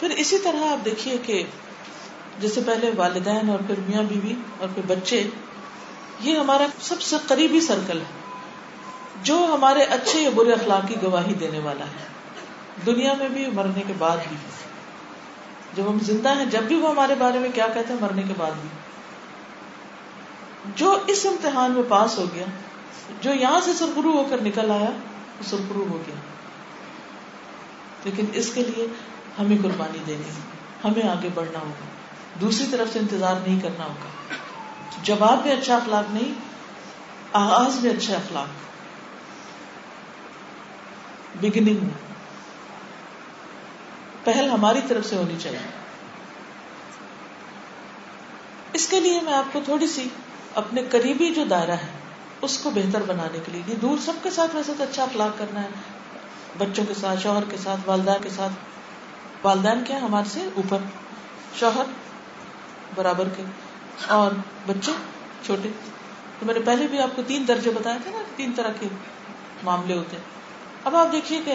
پھر اسی طرح آپ دیکھیے کہ جیسے پہلے والدین اور پھر میاں بیوی اور پھر بچے، یہ ہمارا سب سے قریبی سرکل ہے، جو ہمارے اچھے یا برے اخلاق کی گواہی دینے والا ہے۔ دنیا میں بھی مرنے کے بعد بھی۔ جب ہم زندہ ہیں، جب بھی وہ ہمارے بارے میں کیا کہتے ہیں، مرنے کے بعد بھی۔ جو اس امتحان میں پاس ہو گیا، جو یہاں سے سرخرو ہو کر نکل آیا، وہ سرخرو ہو گیا۔ لیکن اس کے لیے ہمیں قربانی دینی ہمیں آگے بڑھنا ہوگا۔ دوسری طرف سے انتظار نہیں کرنا ہوگا۔ جواب میں اچھا اخلاق نہیں، آغاز میں اچھا اخلاق۔ بگننگ میں۔ پہل ہماری طرف سے ہونی چاہیے۔ اس کے لیے میں آپ کو تھوڑی سی اپنے قریبی جو دائرہ ہے، اس کو بہتر بنانے کے لیے دور سب کے ساتھ ویسے تو اچھا اخلاق کرنا ہے۔ بچوں کے ساتھ، شوہر کے ساتھ والدین کے ساتھ۔ والدین کیا ہمارے سے اوپر، شوہر برابر کے، اور بچے چھوٹے۔ تو میں نے پہلے بھی آپ کو تین درجے بتایا تھے نا، تین طرح کے معاملے ہوتے ہیں۔ اب آپ دیکھیے کہ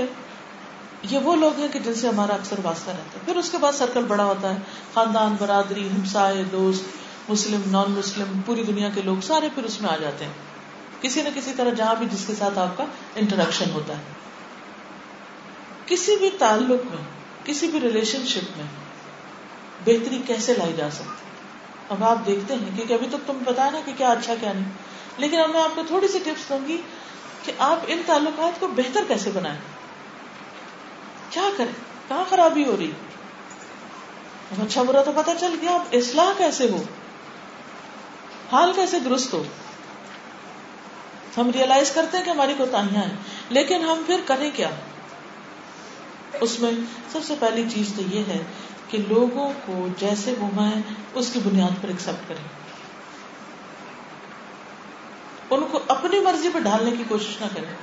یہ وہ لوگ ہیں کہ جن سے ہمارا اکثر واسطہ رہتا ہے۔ پھر اس کے بعد سرکل بڑا ہوتا ہے۔ خاندان، برادری، ہمسائے، دوست، مسلم نان مسلم پوری دنیا کے لوگ سارے پھر اس میں آ جاتے ہیں۔ کسی نہ کسی طرح جہاں بھی جس کے ساتھ آپ کا انٹریکشن ہوتا ہے۔ کسی بھی تعلق میں کسی بھی ریلیشن شپ میں بہتری کیسے لائی جا سکتی اب آپ دیکھتے ہیں کیونکہ ابھی تک تم بتا نا کہ کیا اچھا کیا نہیں۔ لیکن اب میں آپ کو تھوڑی سی ٹپس دوں گی کہ آپ ان تعلقات کو بہتر کیسے بنائیں۔ کیا کریں؟ کہاں خرابی ہو رہی؟ اب اچھا برا تو پتا چل گیا، اب اصلاح کیسے ہو؟ حال کیسے درست ہو؟ ہم ریئلائز کرتے ہیں کہ ہماری کوتاہیاں ہیں، لیکن ہم پھر کریں کیا؟ اس میں سب سے پہلی چیز تو یہ ہے کہ لوگوں کو جیسے وہ ہیں اس کی بنیاد پر ایکسپٹ کریں۔ ان کو اپنی مرضی پہ ڈالنے کی کوشش نہ کریں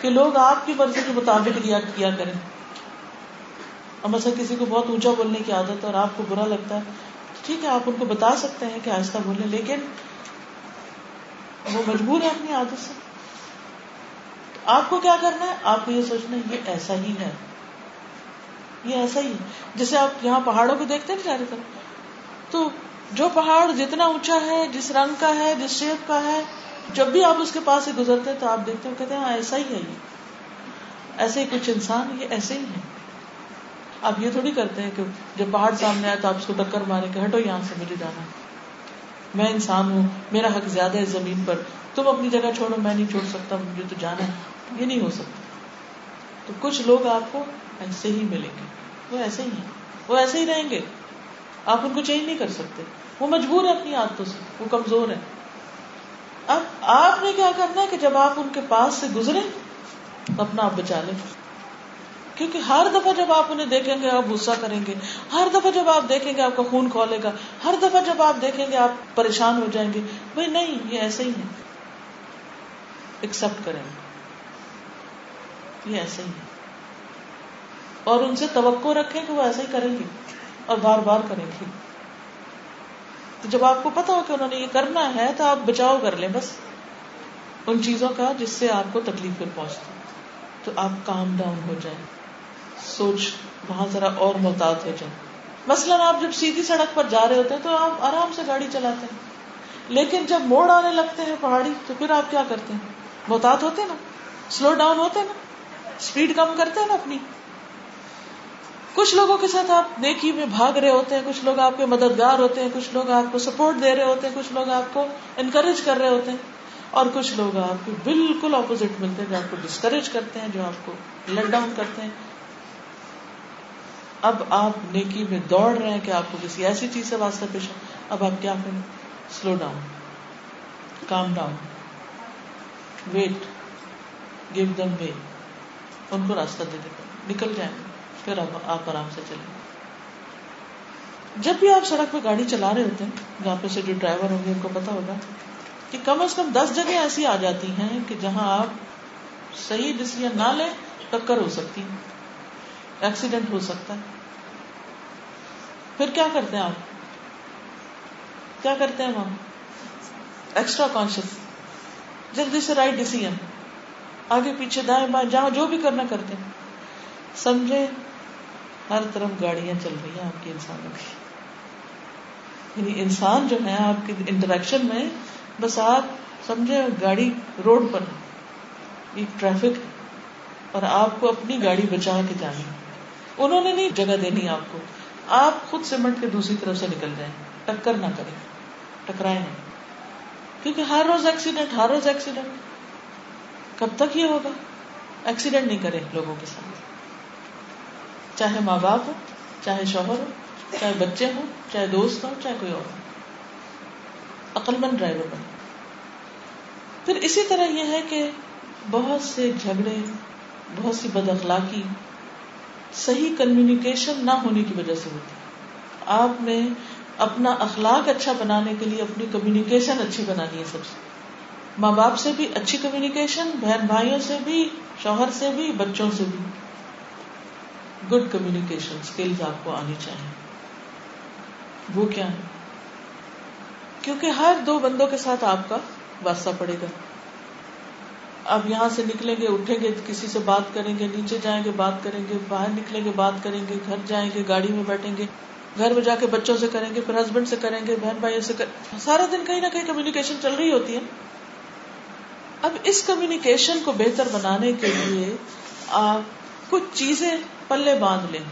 کہ لوگ آپ کی مرضی کے مطابق کیا کریں۔ اور مثلا کسی کو بہت اونچا بولنے کی عادت ہے اور آپ کو برا لگتا ہے، ٹھیک ہے، آپ ان کو بتا سکتے ہیں کہ آہستہ بولیں، لیکن وہ مجبور ہے اپنی عادت سے۔ آپ کو کیا کرنا ہے؟ آپ کو یہ سوچنا ہے، یہ ایسا ہی ہے۔ یہ ایسا ہی جیسے آپ یہاں پہاڑوں کو دیکھتے ہیں چارے طرف تو جو پہاڑ جتنا اونچا ہے، جس رنگ کا ہے، جس شیپ کا ہے، جب بھی آپ اس کے پاس سے گزرتے ہیں تو آپ دیکھتے ہیں، کہتے ہیں ہاں ایسا ہی ہے یہ۔ ایسے ہی کچھ انسان، یہ ایسے ہی ہے۔ آپ یہ تھوڑی کرتے ہیں کہ جب پہاڑ سامنے آئے تو آپ اس کو ٹکر مارے کہ ہٹو یہاں سے، مجھے جانا میں انسان ہوں، میرا حق زیادہ ہے زمین پر۔ تم اپنی جگہ چھوڑو، میں نہیں چھوڑ سکتا، مجھے تو جانا ہے۔ یہ نہیں ہو سکتا۔ تو کچھ لوگ آپ کو ایسے ہی ملیں گے۔ وہ ایسے ہی ہیں۔ وہ ایسے ہی رہیں گے۔ آپ ان کو چینج نہیں کر سکتے۔ وہ مجبور ہے اپنی عادتوں سے۔ وہ کمزور ہے اب آپ نے کیا کرنا ہے کہ جب آپ ان کے پاس سے گزرے تو اپنا آپ بچا لیں۔ کیونکہ ہر دفعہ جب آپ انہیں دیکھیں گے، آپ غصہ کریں گے۔ ہر دفعہ جب آپ دیکھیں گے، آپ کا خون کھولے گا۔ ہر دفعہ جب آپ دیکھیں گے، آپ پریشان ہو جائیں گے۔ بھائی نہیں، یہ ایسے ہی ہے ایکسپٹ کریں۔ یہ ایسے ہی ہے اور ان سے توقع رکھیں کہ وہ ایسا ہی کریں گے اور بار بار کریں گے تو جب آپ کو پتا ہو کہ انہوں نے یہ کرنا ہے تو آپ بچاؤ کر لیں بس ان چیزوں کا جس سے آپ کو تکلیف پھر پہنچتی۔ تو آپ کام ڈاؤن ہو جائیں۔ سوچ وہاں ذرا اور محتاط ہو جائیں۔ مثلاً آپ جب سیدھی سڑک پر جا رہے ہوتے ہیں تو آپ آرام سے گاڑی چلاتے ہیں۔ لیکن جب موڑ آنے لگتے ہیں پہاڑی تو پھر آپ کیا کرتے ہیں؟ محتاط ہوتے نا؟ سلو ڈاؤن ہوتے نا؟ اسپیڈ کم کرتے ہیں نا اپنی؟ کچھ لوگوں کے ساتھ آپ نیکی میں بھاگ رہے ہوتے ہیں، کچھ لوگ آپ کے مددگار ہوتے ہیں، کچھ لوگ آپ کو سپورٹ دے رہے ہوتے ہیں، کچھ لوگ آپ کو انکریج کر رہے ہوتے ہیں۔ اور کچھ لوگ آپ کو بالکل اپوزٹ ملتے ہیں، جو آپ کو ڈسکریج کرتے ہیں، جو آپ کو لیٹ ڈاؤن کرتے ہیں۔ اب آپ نیکی میں دوڑ رہے ہیں کہ آپ کو کسی ایسی چیز سے واسطہ پیش اب آپ کیا کریں؟ Slow down calm down wait give them way ان کو راستہ دے دیں نکل جائیں۔ گے پھر آپ آرام سے چلیں۔ جب بھی آپ سڑک پہ گاڑی چلا رہے ہوتے ہیں، جہاں پہ سے جو ڈرائیور ہوں گے، ان کو پتا ہوگا کہ کم از کم دس جگہ ایسی آ جاتی ہیں کہ جہاں آپ صحیح ڈسیزن نہ لیں، ٹکر ہو سکتی ایکسیڈنٹ ہو سکتا ہے۔ پھر کیا کرتے ہیں آپ؟ کیا کرتے ہیں وہاں ایکسٹرا کانشیس جلدی سے رائٹ ڈیسیزن آگے پیچھے دائیں بائیں، جہاں جو بھی کرنا کرتے سمجھے ہر طرف گاڑیاں چل رہی ہیں آپ کی انسانوں کی۔ یعنی انسان جو ہے آپ کی انٹریکشن میں بس آپ سمجھے گاڑی روڈ پر ایک ٹریفک اور آپ کو اپنی گاڑی بچا کے جانی انہوں نے نہیں جگہ دینی آپ کو۔ آپ خود سمٹ کے دوسری طرف سے نکل جائیں۔ ٹکر نہ کریں۔ ٹکرائے نہیں۔ کیونکہ ہر روز ایکسیڈنٹ ہر روز ایکسیڈنٹ کب تک یہ ہوگا؟ ایکسیڈنٹ نہیں کرے لوگوں کے ساتھ چاہے ماں باپ ہو، چاہے شوہر ہو، چاہے بچے ہوں، چاہے دوست ہو چاہے کوئی اور ہو۔ عقل مند ڈرائیور بنے پھر اسی طرح یہ ہے کہ بہت سے جھگڑے، بہت سی بد اخلاقی صحیح کمیونیکیشن نہ ہونے کی وجہ سے ہوتی آپ نے اپنا اخلاق اچھا بنانے کے لیے اپنی کمیونیکیشن اچھی بنانی ہے سب سے۔ ماں باپ سے بھی اچھی کمیونیکیشن بہن بھائیوں سے بھی، شوہر سے بھی، بچوں سے بھی۔ گڈ کمیونیکیشن اسکلز آپ کو آنی چاہیے۔ وہ کیا ہے کیونکہ ہر دو بندوں کے ساتھ آپ کا واسطہ پڑے گا۔ اب یہاں سے نکلیں گے، اٹھیں گے، کسی سے بات کریں گے، نیچے جائیں گے، بات کریں گے، باہر نکلیں گے، بات کریں گے، گھر جائیں گے، گاڑی میں بیٹھیں گے، گھر میں جا کے بچوں سے کریں گے، پھر ہسبینڈ سے کریں گے، بہن بھائیوں سے کریں سارا دن کہیں نہ کہیں کمیونیکیشن چل رہی ہوتی ہے۔ اب اس کمیونیکیشن کو بہتر بنانے کے لیے آپ کچھ چیزیں پلے باندھ لیں۔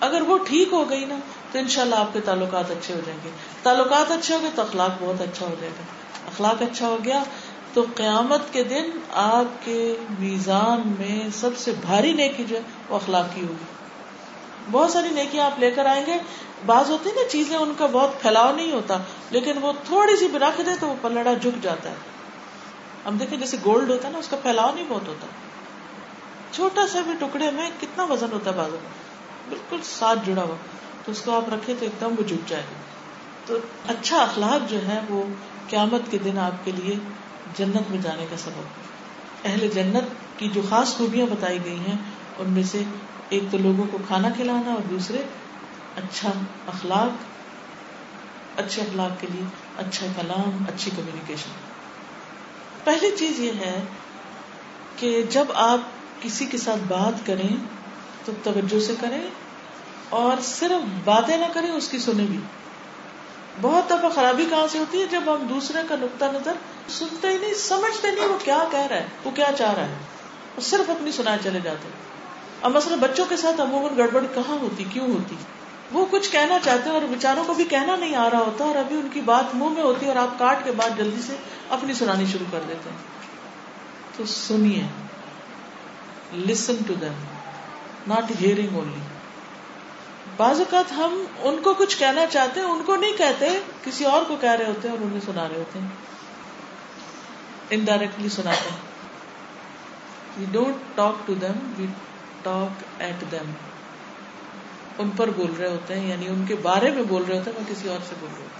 اگر وہ ٹھیک ہو گئی نا، تو ان شاء اللہ آپ کے تعلقات اچھے ہو جائیں گے۔ تعلقات اچھے ہو گئے تو اخلاق بہت اچھا ہو جائے گا۔ اخلاق اچھا ہو گیا تو قیامت کے دن آپ کے میزان میں سب سے بھاری نیکی جو ہے، وہ اخلاقی ہوگی۔ بہت ساری نیکیاں آپ لے کر آئیں گے۔ بعض ہوتی نا، چیزیں ان کا بہت پھیلاؤ نہیں ہوتا، لیکن وہ تھوڑی سی بھی رکھ دے تو وہ پلڑا جھک جاتا ہے۔ ہم دیکھیں جیسے گولڈ ہوتا ہے نا، اس کا پھیلاؤ نہیں بہت ہوتا۔ چھوٹا سا بھی ٹکڑے میں کتنا وزن ہوتا ہے بازو؟ بالکل ساتھ جڑا ہوا۔ تو اس کو آپ رکھے تو ایک دم وہ جھک جائے گا تو اچھا اخلاق جو ہے وہ قیامت کے دن آپ کے لیے جنت میں جانے کا سبب۔ اہل جنت کی جو خاص خوبیاں بتائی گئی ہیں، ان میں سے ایک تو لوگوں کو کھانا کھلانا اور دوسرے اچھا اخلاق، اچھے اخلاق کے لیے اچھا کلام، اچھی کمیونیکیشن پہلی چیز یہ ہے کہ جب آپ کسی کے ساتھ بات کریں تو توجہ سے کریں اور صرف باتیں نہ کریں، اس کی سنیں بھی۔ بہت دفعہ خرابی کہاں سے ہوتی ہے؟ جب ہم دوسرے کا نقطہ نظر سنتے ہی نہیں، سمجھتے نہیں وہ کیا کہہ رہا ہے، وہ کیا چاہ رہا ہے۔ وہ صرف اپنی سنائے چلے جاتے ہیں۔ اب مثلا بچوں کے ساتھ عموماً گڑبڑ کہاں ہوتی، کیوں ہوتی؟ وہ کچھ کہنا چاہتے ہیں اور بےچاروں کو بھی کہنا نہیں آ رہا ہوتا اور ابھی ان کی بات منہ میں ہوتی ہے اور آپ کاٹ کے بعد جلدی سے اپنی سنانی شروع کر دیتے ہیں۔ تو سنیے۔ Listen to them not hearing only بعض اوقات ہم ان کو کچھ کہنا چاہتے ہیں، ان کو نہیں کہتے، کسی اور کو کہہ رہے ہوتے ہیں اور انہیں سنا رہے ہوتے ہیں انڈائریکٹلی سناتے ہیں۔ We don't talk to them we talk at them ان پر بول رہے ہوتے ہیں یعنی ان کے بارے میں بول رہے ہوتے ہیں میں کسی اور سے بول رہا ہوں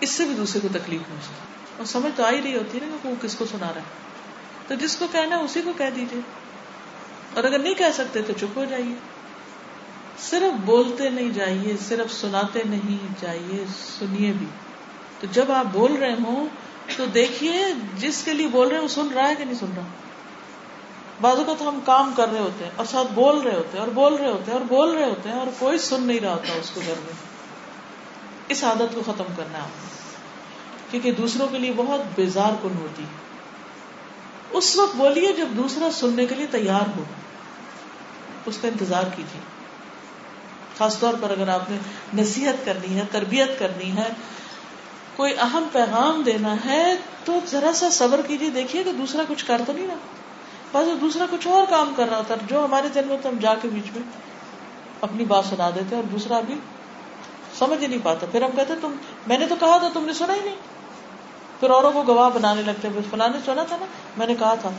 اس سے بھی دوسرے کو تکلیف پہنچتی اور سمجھ تو آ ہی رہی ہوتی ہے نا کہ وہ کس کو سنا رہا ہے۔ تو جس کو کہنا ہے اسی کو کہہ دیجیے اور اگر نہیں کہہ سکتے تو چپ ہو جائیے۔ صرف بولتے نہیں جائیے، صرف سناتے نہیں جائیے، سنیے بھی۔ تو جب آپ بول رہے ہوں تو دیکھیے جس کے لیے بول رہے ہیں وہ سن رہا ہے کہ نہیں سن رہا۔ بازو کا تو ہم کام کر رہے ہوتے ہیں اور ساتھ بول رہے ہوتے ہیں اور بول رہے ہوتے ہیں اور بول رہے ہوتے ہیں اور کوئی سن نہیں رہا ہوتا اس کو گھر میں۔ اس عادت کو ختم کرنا ہے۔ آپ کو کیونکہ دوسروں کے لیے بہت بیزار کن ہوتی۔ ہے اس وقت بولیے جب دوسرا سننے کے لیے تیار ہو۔ اس کا انتظار کیجیے۔ خاص طور پر اگر آپ نے نصیحت کرنی ہے، تربیت کرنی ہے، کوئی اہم پیغام دینا ہے، تو ذرا سا صبر کیجیے۔ دیکھیے کہ دوسرا کچھ کر تو نہیں رہا۔ بس دوسرا کچھ اور کام کر رہا ہوتا جو ہمارے دل میں تو ہم جا کے بیچ میں اپنی بات سنا دیتے اور دوسرا بھی سمجھ ہی نہیں پاتا۔ پھر ہم کہتے، تم، میں نے تو کہا تھا، تم نے سنا ہی نہیں۔ پھر اوروں کو گواہ بنانے لگتے فلاں نے سنا تھا نا؟ میں نے کہا تھا۔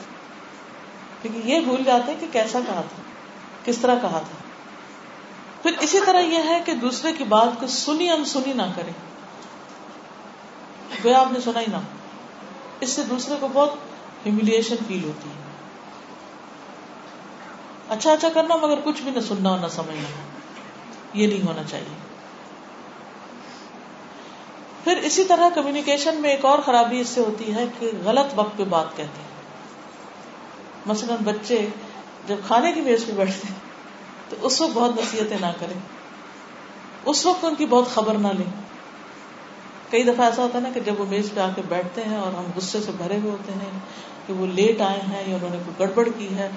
کیونکہ یہ بھول جاتے ہیں کہ کیسا کہا تھا۔ کس طرح کہا تھا۔ پھر اسی طرح یہ ہے کہ دوسرے کی بات کو سنی ان سنی نہ کرے گویا آپ نے سنا ہی نہ۔ اس سے دوسرے کو بہت ہیملیشن فیل ہوتی ہے۔ اچھا اچھا کرنا مگر کچھ بھی نہ سننا اور نہ سمجھنا۔ یہ نہیں ہونا چاہیے۔ پھر اسی طرح کمیونیکیشن میں ایک اور خرابی اس سے ہوتی ہے کہ غلط وقت پہ بات کہتے ہیں۔ مثلاً بچے جب کھانے کی میز پہ بیٹھتے ہیں، تو اس وقت بہت نصیحتیں نہ کریں۔ اس وقت ان کی بہت خبر نہ لیں۔ کئی دفعہ ایسا ہوتا ہے نا کہ جب وہ میز پہ آ کے بیٹھتے ہیں اور ہم غصے سے بھرے ہوئے ہوتے ہیں کہ وہ لیٹ آئے ہیں یا انہوں نے کوئی گڑبڑ کی ہے،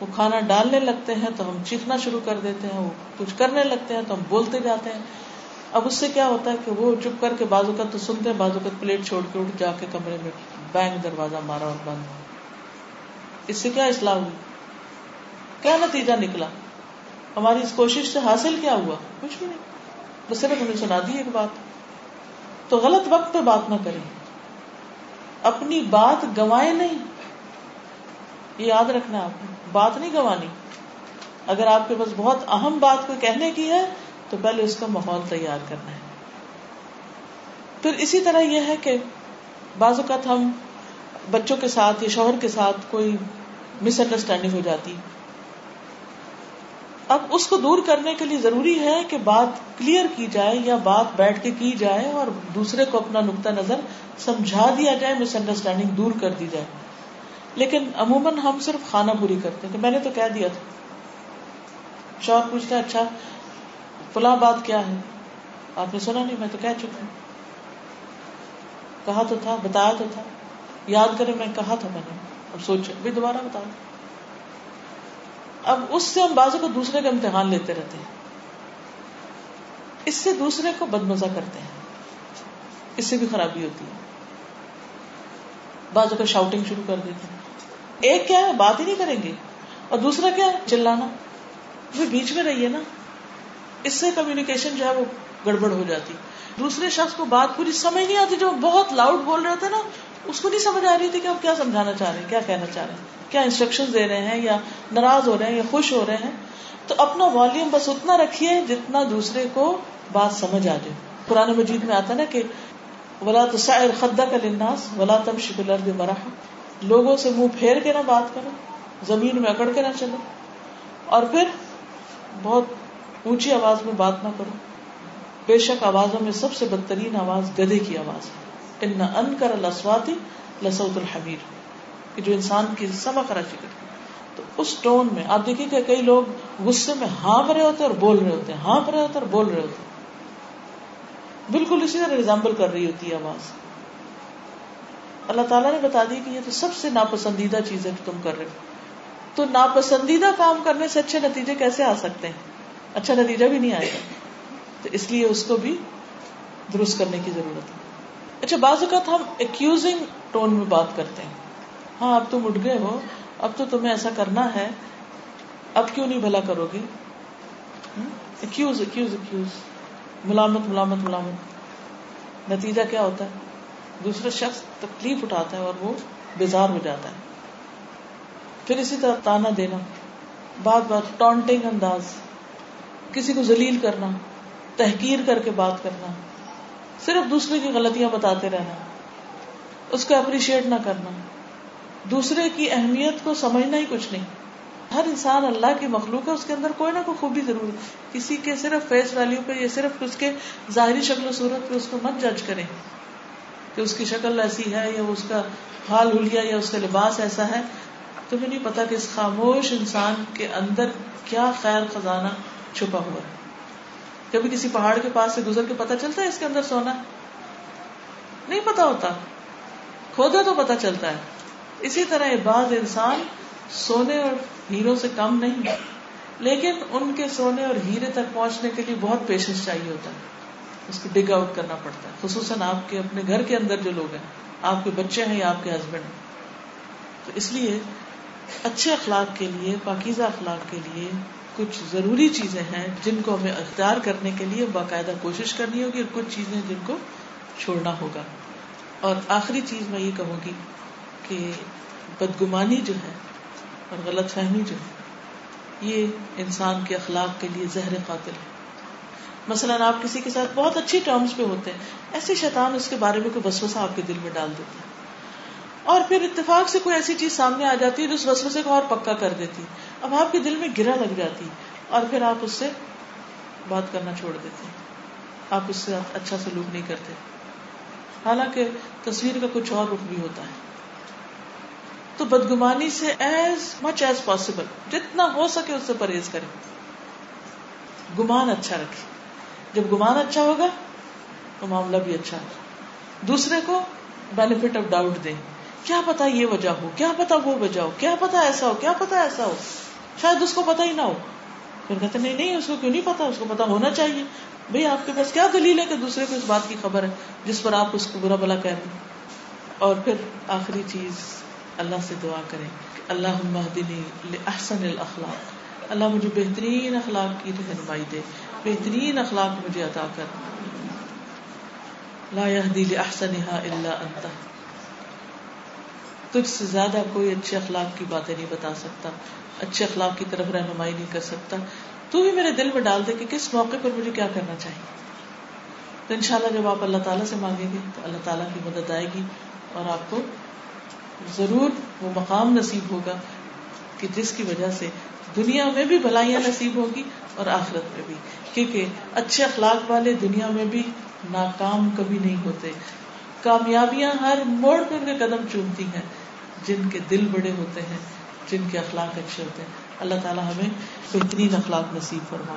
وہ کھانا ڈالنے لگتے ہیں تو ہم چیخنا شروع کر دیتے ہیں، وہ کچھ کرنے لگتے ہیں تو ہم بولتے جاتے ہیں۔ اب اس سے کیا ہوتا ہے کہ وہ چپ کر کے بازو کا تو سنتے ہیں، بازو کا پلیٹ چھوڑ کے اٹھ جا کے کمرے میں بینک دروازہ مارا اور بند۔ اس سے کیا اصلاح ہوئی؟ کیا نتیجہ نکلا؟ ہماری اس کوشش سے حاصل کیا ہوا؟ کچھ بھی نہیں۔ بس صرف انہیں سنا دی ایک بات۔ تو غلط وقت پہ بات نہ کریں۔ اپنی بات گوائے نہیں۔ یہ یاد رکھنا آپ بات نہیں گوانی۔ اگر آپ کے پاس بہت اہم بات کو کہنے کی ہے تو پہلے اس کا ماحول تیار کرنا ہے۔ پھر اسی طرح یہ ہے کہ بعض اوقات ہم بچوں کے ساتھ یا شوہر کے ساتھ کوئی مس انڈرسٹینڈنگ ہو جاتی۔ اب اس کو دور کرنے کے لیے ضروری ہے کہ بات کلیئر کی جائے یا بات بیٹھ کے کی جائے اور دوسرے کو اپنا نقطۂ نظر سمجھا دیا جائے مس انڈرسٹینڈنگ دور کر دی جائے۔ لیکن عموماً ہم صرف کھانا پوری کرتے ہیں۔ کہ میں نے تو کہہ دیا تھا۔ شوہر پوچھتا اچھا فلاں بات کیا ہے؟ آپ نے سنا نہیں، میں تو کہہ چکی ہوں۔ کہا تو تھا، بتایا تو تھا۔ یاد کرے میں کہا تھا میں نے۔ اب سوچے بھی دوبارہ بتا اب اس سے ہم بازو کو دوسرے کا امتحان لیتے رہتے ہیں۔ اس سے دوسرے کو بد مزہ کرتے ہیں۔ اس سے بھی خرابی ہوتی ہے۔ بازو کا شاؤٹنگ شروع کر دیتے ہیں۔ ایک کیا ہے، بات ہی نہیں کریں گے۔ اور دوسرا کیا ہے، چلانا۔ وہ بیچ میں رہیے نا۔ اس سے کمیونیکیشن جو ہے وہ گڑبڑ ہو جاتی۔ دوسرے شخص کو بات پوری سمجھ نہیں آتی، جو بہت لاؤڈ بول رہے تھے نا، اس کو نہیں سمجھ آ رہی تھی کہ آپ کیا سمجھانا چاہ رہے ہیں، کیا کہنا چاہ رہے ہیں، کیا انسٹرکشن دے رہے ہیں، یا ناراض ہو رہے ہیں، یا خوش ہو رہے ہیں۔ تو اپنا والیوم بس اتنا رکھیے جتنا دوسرے کو بات سمجھ آ جائے۔ قرآن مجید میں آتا نا کہ ولا تو سائر خدا کا لناس ولا تم شکل مرا لوگوں سے منہ پھیر کے نہ بات کرو، زمین میں اکڑ کے نہ چلو۔ اور پھر بہت اونچی آواز میں بات نہ کرو۔ بے شک آوازوں میں سب سے بدترین آواز گدے کی آواز ہے۔ ان ان کر لسواتی لسوت الحمیر۔ کہ جو انسان کی سما خراشی کرتی تو اس ٹون میں آپ دیکھیے کہ کئی لوگ غصے میں ہانپ رہے ہوتے اور بول رہے ہوتے ہیں۔ ہانپ رہے ہوتے اور بول رہے ہوتے بالکل اسی طرح ریزامبل کر رہی ہوتی ہے آواز۔ اللہ تعالیٰ نے بتا دی کہ یہ تو سب سے ناپسندیدہ چیز ہے جو تم کر رہے ہو۔ تو ناپسندیدہ کام کرنے سے اچھے نتیجے کیسے آ سکتے ہیں؟ اچھا نتیجہ بھی نہیں آئے گا۔ تو اس لیے اس کو بھی درست کرنے کی ضرورت ہے۔ اچھا بعض اوقات ہم ایکوزنگ ٹون میں بات کرتے ہیں۔ ہاں اب تم اٹھ گئے ہو، اب تو تمہیں ایسا کرنا ہے۔ اب کیوں نہیں بھلا کرو گے اکیوز اکیوز اکیوز ملامت ملامت ملامت۔ نتیجہ کیا ہوتا ہے؟ دوسرا شخص تکلیف اٹھاتا ہے اور وہ بیزار ہو جاتا ہے۔ پھر اسی طرح تانا دینا۔ بات بات ٹونٹنگ انداز۔ کسی کو ذلیل کرنا، تحقیر کر کے بات کرنا، صرف دوسرے کی غلطیاں بتاتے رہنا، اس کو اپریشیٹ نہ کرنا۔ دوسرے کی اہمیت کو سمجھنا ہی کچھ نہیں۔ ہر انسان اللہ کی مخلوق ہے، اس کے اندر کوئی نہ کوئی خوبی ضرور ہے۔ کسی کے صرف فیس ویلو پہ یا صرف اس کے ظاہری شکل و صورت پہ اس کو مت جج کریں کہ اس کی شکل ایسی ہے یا اس کا حال ہولیا یا اس کا لباس ایسا ہے۔ تمہیں نہیں پتا کہ اس خاموش انسان کے اندر کیا خیر خزانہ چھپا ہوا ہے۔ کبھی کسی پہاڑ کے پاس سے گزر کے پتا چلتا ہے اس کے اندر سونا؟ نہیں پتا ہوتا۔ کھودا تو پتا چلتا ہے۔ اسی طرح یہ بعض انسان سونے اور ہیروں سے کم نہیں لیکن ان کے سونے اور ہیرے تک پہنچنے کے لیے بہت پیشنس چاہیے ہوتا ہے۔ اس کو ڈگ آؤٹ کرنا پڑتا ہے۔ خصوصاً آپ کے اپنے گھر کے اندر جو لوگ ہیں۔ آپ کے بچے ہیں یا آپ کے ہسبینڈ ہیں۔ تو اس لیے اچھے اخلاق کے لیے، پاکیزہ اخلاق کے لیے کچھ ضروری چیزیں ہیں جن کو ہمیں اختیار کرنے کے لیے باقاعدہ کوشش کرنی ہوگی اور کچھ چیزیں جن کو چھوڑنا ہوگا۔ اور آخری چیز میں یہ کہوں گی کہ بدگمانی جو ہے اور غلط فہمی جو ہے، یہ انسان کے اخلاق کے لیے زہر قاتل ہے۔ مثلاً آپ کسی کے ساتھ بہت اچھی ٹرمز پہ ہوتے ہیں، ایسے شیطان اس کے بارے میں کوئی وسوسہ آپ کے دل میں ڈال دیتا ہے اور پھر اتفاق سے کوئی ایسی چیز سامنے آ جاتی ہے جو اس وسوسے کو اور پکا کر دیتی۔ اب آپ کے دل میں گرا لگ جاتی اور پھر آپ اس سے بات کرنا چھوڑ دیتے آپ اس سے اچھا سلوک نہیں کرتے۔ حالانکہ تصویر کا کچھ اور رخ بھی ہوتا ہے۔ تو بدگمانی سے ایز مچ ایز پاسبل جتنا ہو سکے اس سے پرہیز کریں۔ گمان اچھا رکھے جب گمان اچھا ہوگا تو معاملہ بھی اچھا ہوگا دوسرے کو بینیفٹ آف ڈاؤٹ دیں۔ کیا پتا یہ وجہ ہو؟ کیا پتا وہ وجہ ہو؟ کیا پتا ایسا ہو؟ کیا پتا ایسا ہو؟ شاید اس کو پتا ہی نہ ہو۔ پھر کہتے نہیں نہیں، اس کو کیوں نہیں پتا؟ اس کو پتا ہونا چاہیے۔ بھائی آپ کے پاس کیا دلیل ہے کہ دوسرے کو اس بات کی خبر ہے جس پر آپ اس کو برا بلا کہہ رہے اور پھر آخری چیز، اللہ سے دعا کریں اللہ مہدنی احسن الاخلاق اللہ مجھے بہترین اخلاق کی رہنمائی دے۔ بہترین اخلاق مجھے عطا کر۔ لا يهدي لاحسنها الا انت تجھ سے زیادہ کوئی اچھے اخلاق کی باتیں نہیں بتا سکتا، اچھے اخلاق کی طرف رہنمائی نہیں کر سکتا۔ تو بھی میرے دل میں ڈال دے کہ کس موقع پر مجھے کیا کرنا چاہیے؟ تو انشاءاللہ جب آپ اللہ تعالیٰ سے مانگیں گے تو اللہ تعالیٰ کی مدد آئے گی اور آپ کو ضرور وہ مقام نصیب ہوگا کہ جس کی وجہ سے دنیا میں بھی بھلائیاں نصیب ہوگی اور آخرت میں بھی۔ کیونکہ اچھے اخلاق والے دنیا میں بھی ناکام کبھی نہیں ہوتے۔ کامیابیاں ہر موڑ پہ ان کے قدم چومتی ہیں۔ جن کے دل بڑے ہوتے ہیں، جن کے اخلاق اچھے ہوتے ہیں۔ اللہ تعالیٰ ہمیں بہترین اخلاق نصیب فرما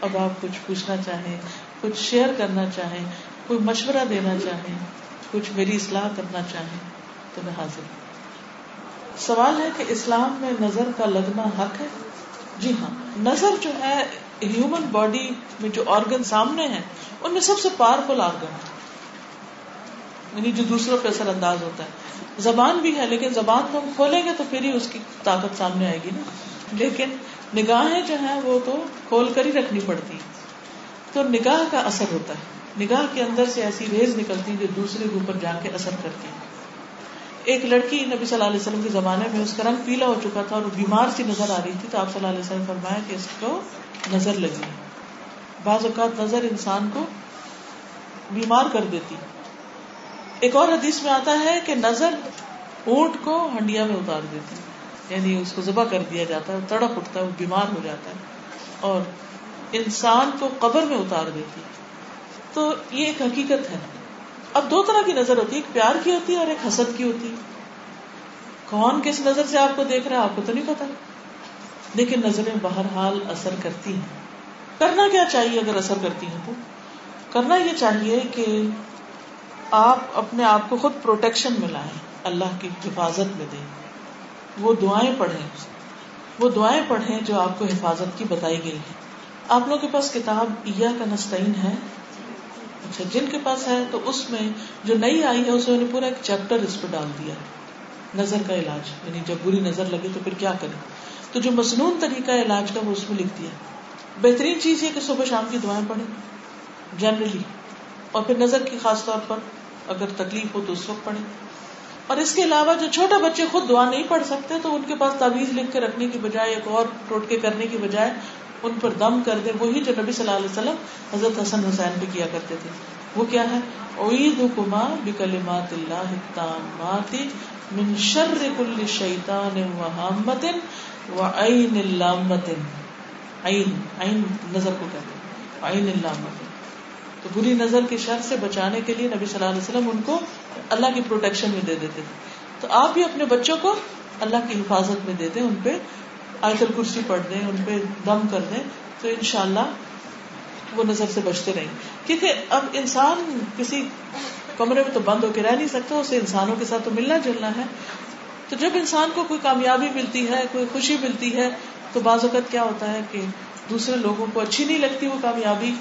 اب آپ کچھ پوچھنا چاہیں، کچھ شیئر کرنا چاہیں، کوئی مشورہ دینا چاہیں، کچھ میری اصلاح کرنا چاہیں تو میں حاضر ہوں۔ سوال ہے کہ اسلام میں نظر کا لگنا حق ہے؟ جی ہاں نظر جو ہے ہیومن باڈی میں جو آرگن سامنے ہیں، ان میں سب سے پاورفل آرگن ہے یعنی جو دوسروں پہ اثر انداز ہوتا ہے۔ زبان بھی ہے، لیکن زبان کو ہم کھولیں گے تو پھر ہی اس کی طاقت سامنے آئے گی نا۔ لیکن نگاہیں جو ہیں وہ تو کھول کر ہی رکھنی پڑتی تو نگاہ کا اثر ہوتا ہے۔ نگاہ کے اندر سے ایسی ریز نکلتی جو دوسرے کے اوپر جا کے اثر کرتی ایک لڑکی نبی صلی اللہ علیہ وسلم کے زمانے میں اس کا رنگ پیلا ہو چکا تھا اور بیمار سی نظر آ رہی تھی تو آپ صلی اللہ علیہ وسلم فرمایا کہ اس کو نظر لگی۔ بعض اوقات نظر انسان کو بیمار کر دیتی۔ ایک اور حدیث میں آتا ہے کہ نظر اونٹ کو ہنڈیا میں اتار دیتی یعنی اس کو ذبح کر دیا جاتا ہے، تڑپ اٹھتا ہے، وہ بیمار ہو جاتا ہے، اور انسان کو قبر میں اتار دیتی تو یہ ایک حقیقت ہے۔ اب دو طرح کی نظر ہوتی ہے، ایک پیار کی ہوتی ہے اور ایک حسد کی ہوتی ہے۔ کون کس نظر سے آپ کو دیکھ رہا ہے، آپ کو تو نہیں پتا۔ لیکن نظریں بہرحال اثر کرتی ہیں۔ کرنا کیا چاہیے اگر اثر کرتی ہیں تو؟ کرنا یہ چاہیے کہ آپ اپنے آپ کو خود پروٹیکشن میں لائیں اللہ کی حفاظت میں دیں۔ وہ دعائیں پڑھیں۔ وہ دعائیں پڑھیں جو آپ کو حفاظت کی بتائی گئی ہے آپ لوگ کے پاس کتاب ایا کا نسطین ہے؟ اچھا جن کے پاس ہے تو اس میں جو نئی آئی ہے، اس میں پورا ایک چیپٹر اس پہ ڈال دیا۔ نظر کا علاج یعنی جب بری نظر لگے تو پھر کیا کریں؟ تو جو مصنون طریقہ علاج کا وہ اس میں لکھ دیا۔ بہترین چیز یہ کہ صبح شام کی دعائیں پڑھیں جنرلی اور پھر نظر کی خاص طور پر۔ اگر تکلیف ہو تو اس وقت پڑھے اور اس کے علاوہ جو چھوٹے بچے خود دعا نہیں پڑھ سکتے، تو ان کے پاس تعویذ لکھ کے رکھنے کی بجائے ایک اور ٹوٹکے کرنے کی بجائے ان پر دم کر دے وہی جو نبی صلی اللہ علیہ وسلم حضرت حسن حسین بھی کیا کرتے تھے۔ وہ کیا ہے؟ عید حکما بکلمات اللہ التامات من شر کل شیطان و حامت و عین اللامت۔ عین عین نظر کو کہتے ہیں۔ عین اللامت۔ تو بری نظر کی شر سے بچانے کے لیے نبی صلی اللہ علیہ وسلم ان کو اللہ کی پروٹیکشن میں دے دیتے تھے۔ تو آپ بھی اپنے بچوں کو اللہ کی حفاظت میں دے دیں ان پہ آیت کرسی پڑھ دیں، ان پہ دم کر دیں، تو ان شاء اللہ وہ نظر سے بچتے رہیں۔ کیونکہ اب انسان کسی کمرے میں تو بند ہو کے رہ نہیں سکتا، اسے انسانوں کے ساتھ تو ملنا جلنا ہے۔ تو جب انسان کو کوئی کامیابی ملتی ہے، کوئی خوشی ملتی ہے، تو بعض اوقات کیا ہوتا ہے کہ دوسرے لوگوں کو اچھی نہیں لگتی وہ کامیابی۔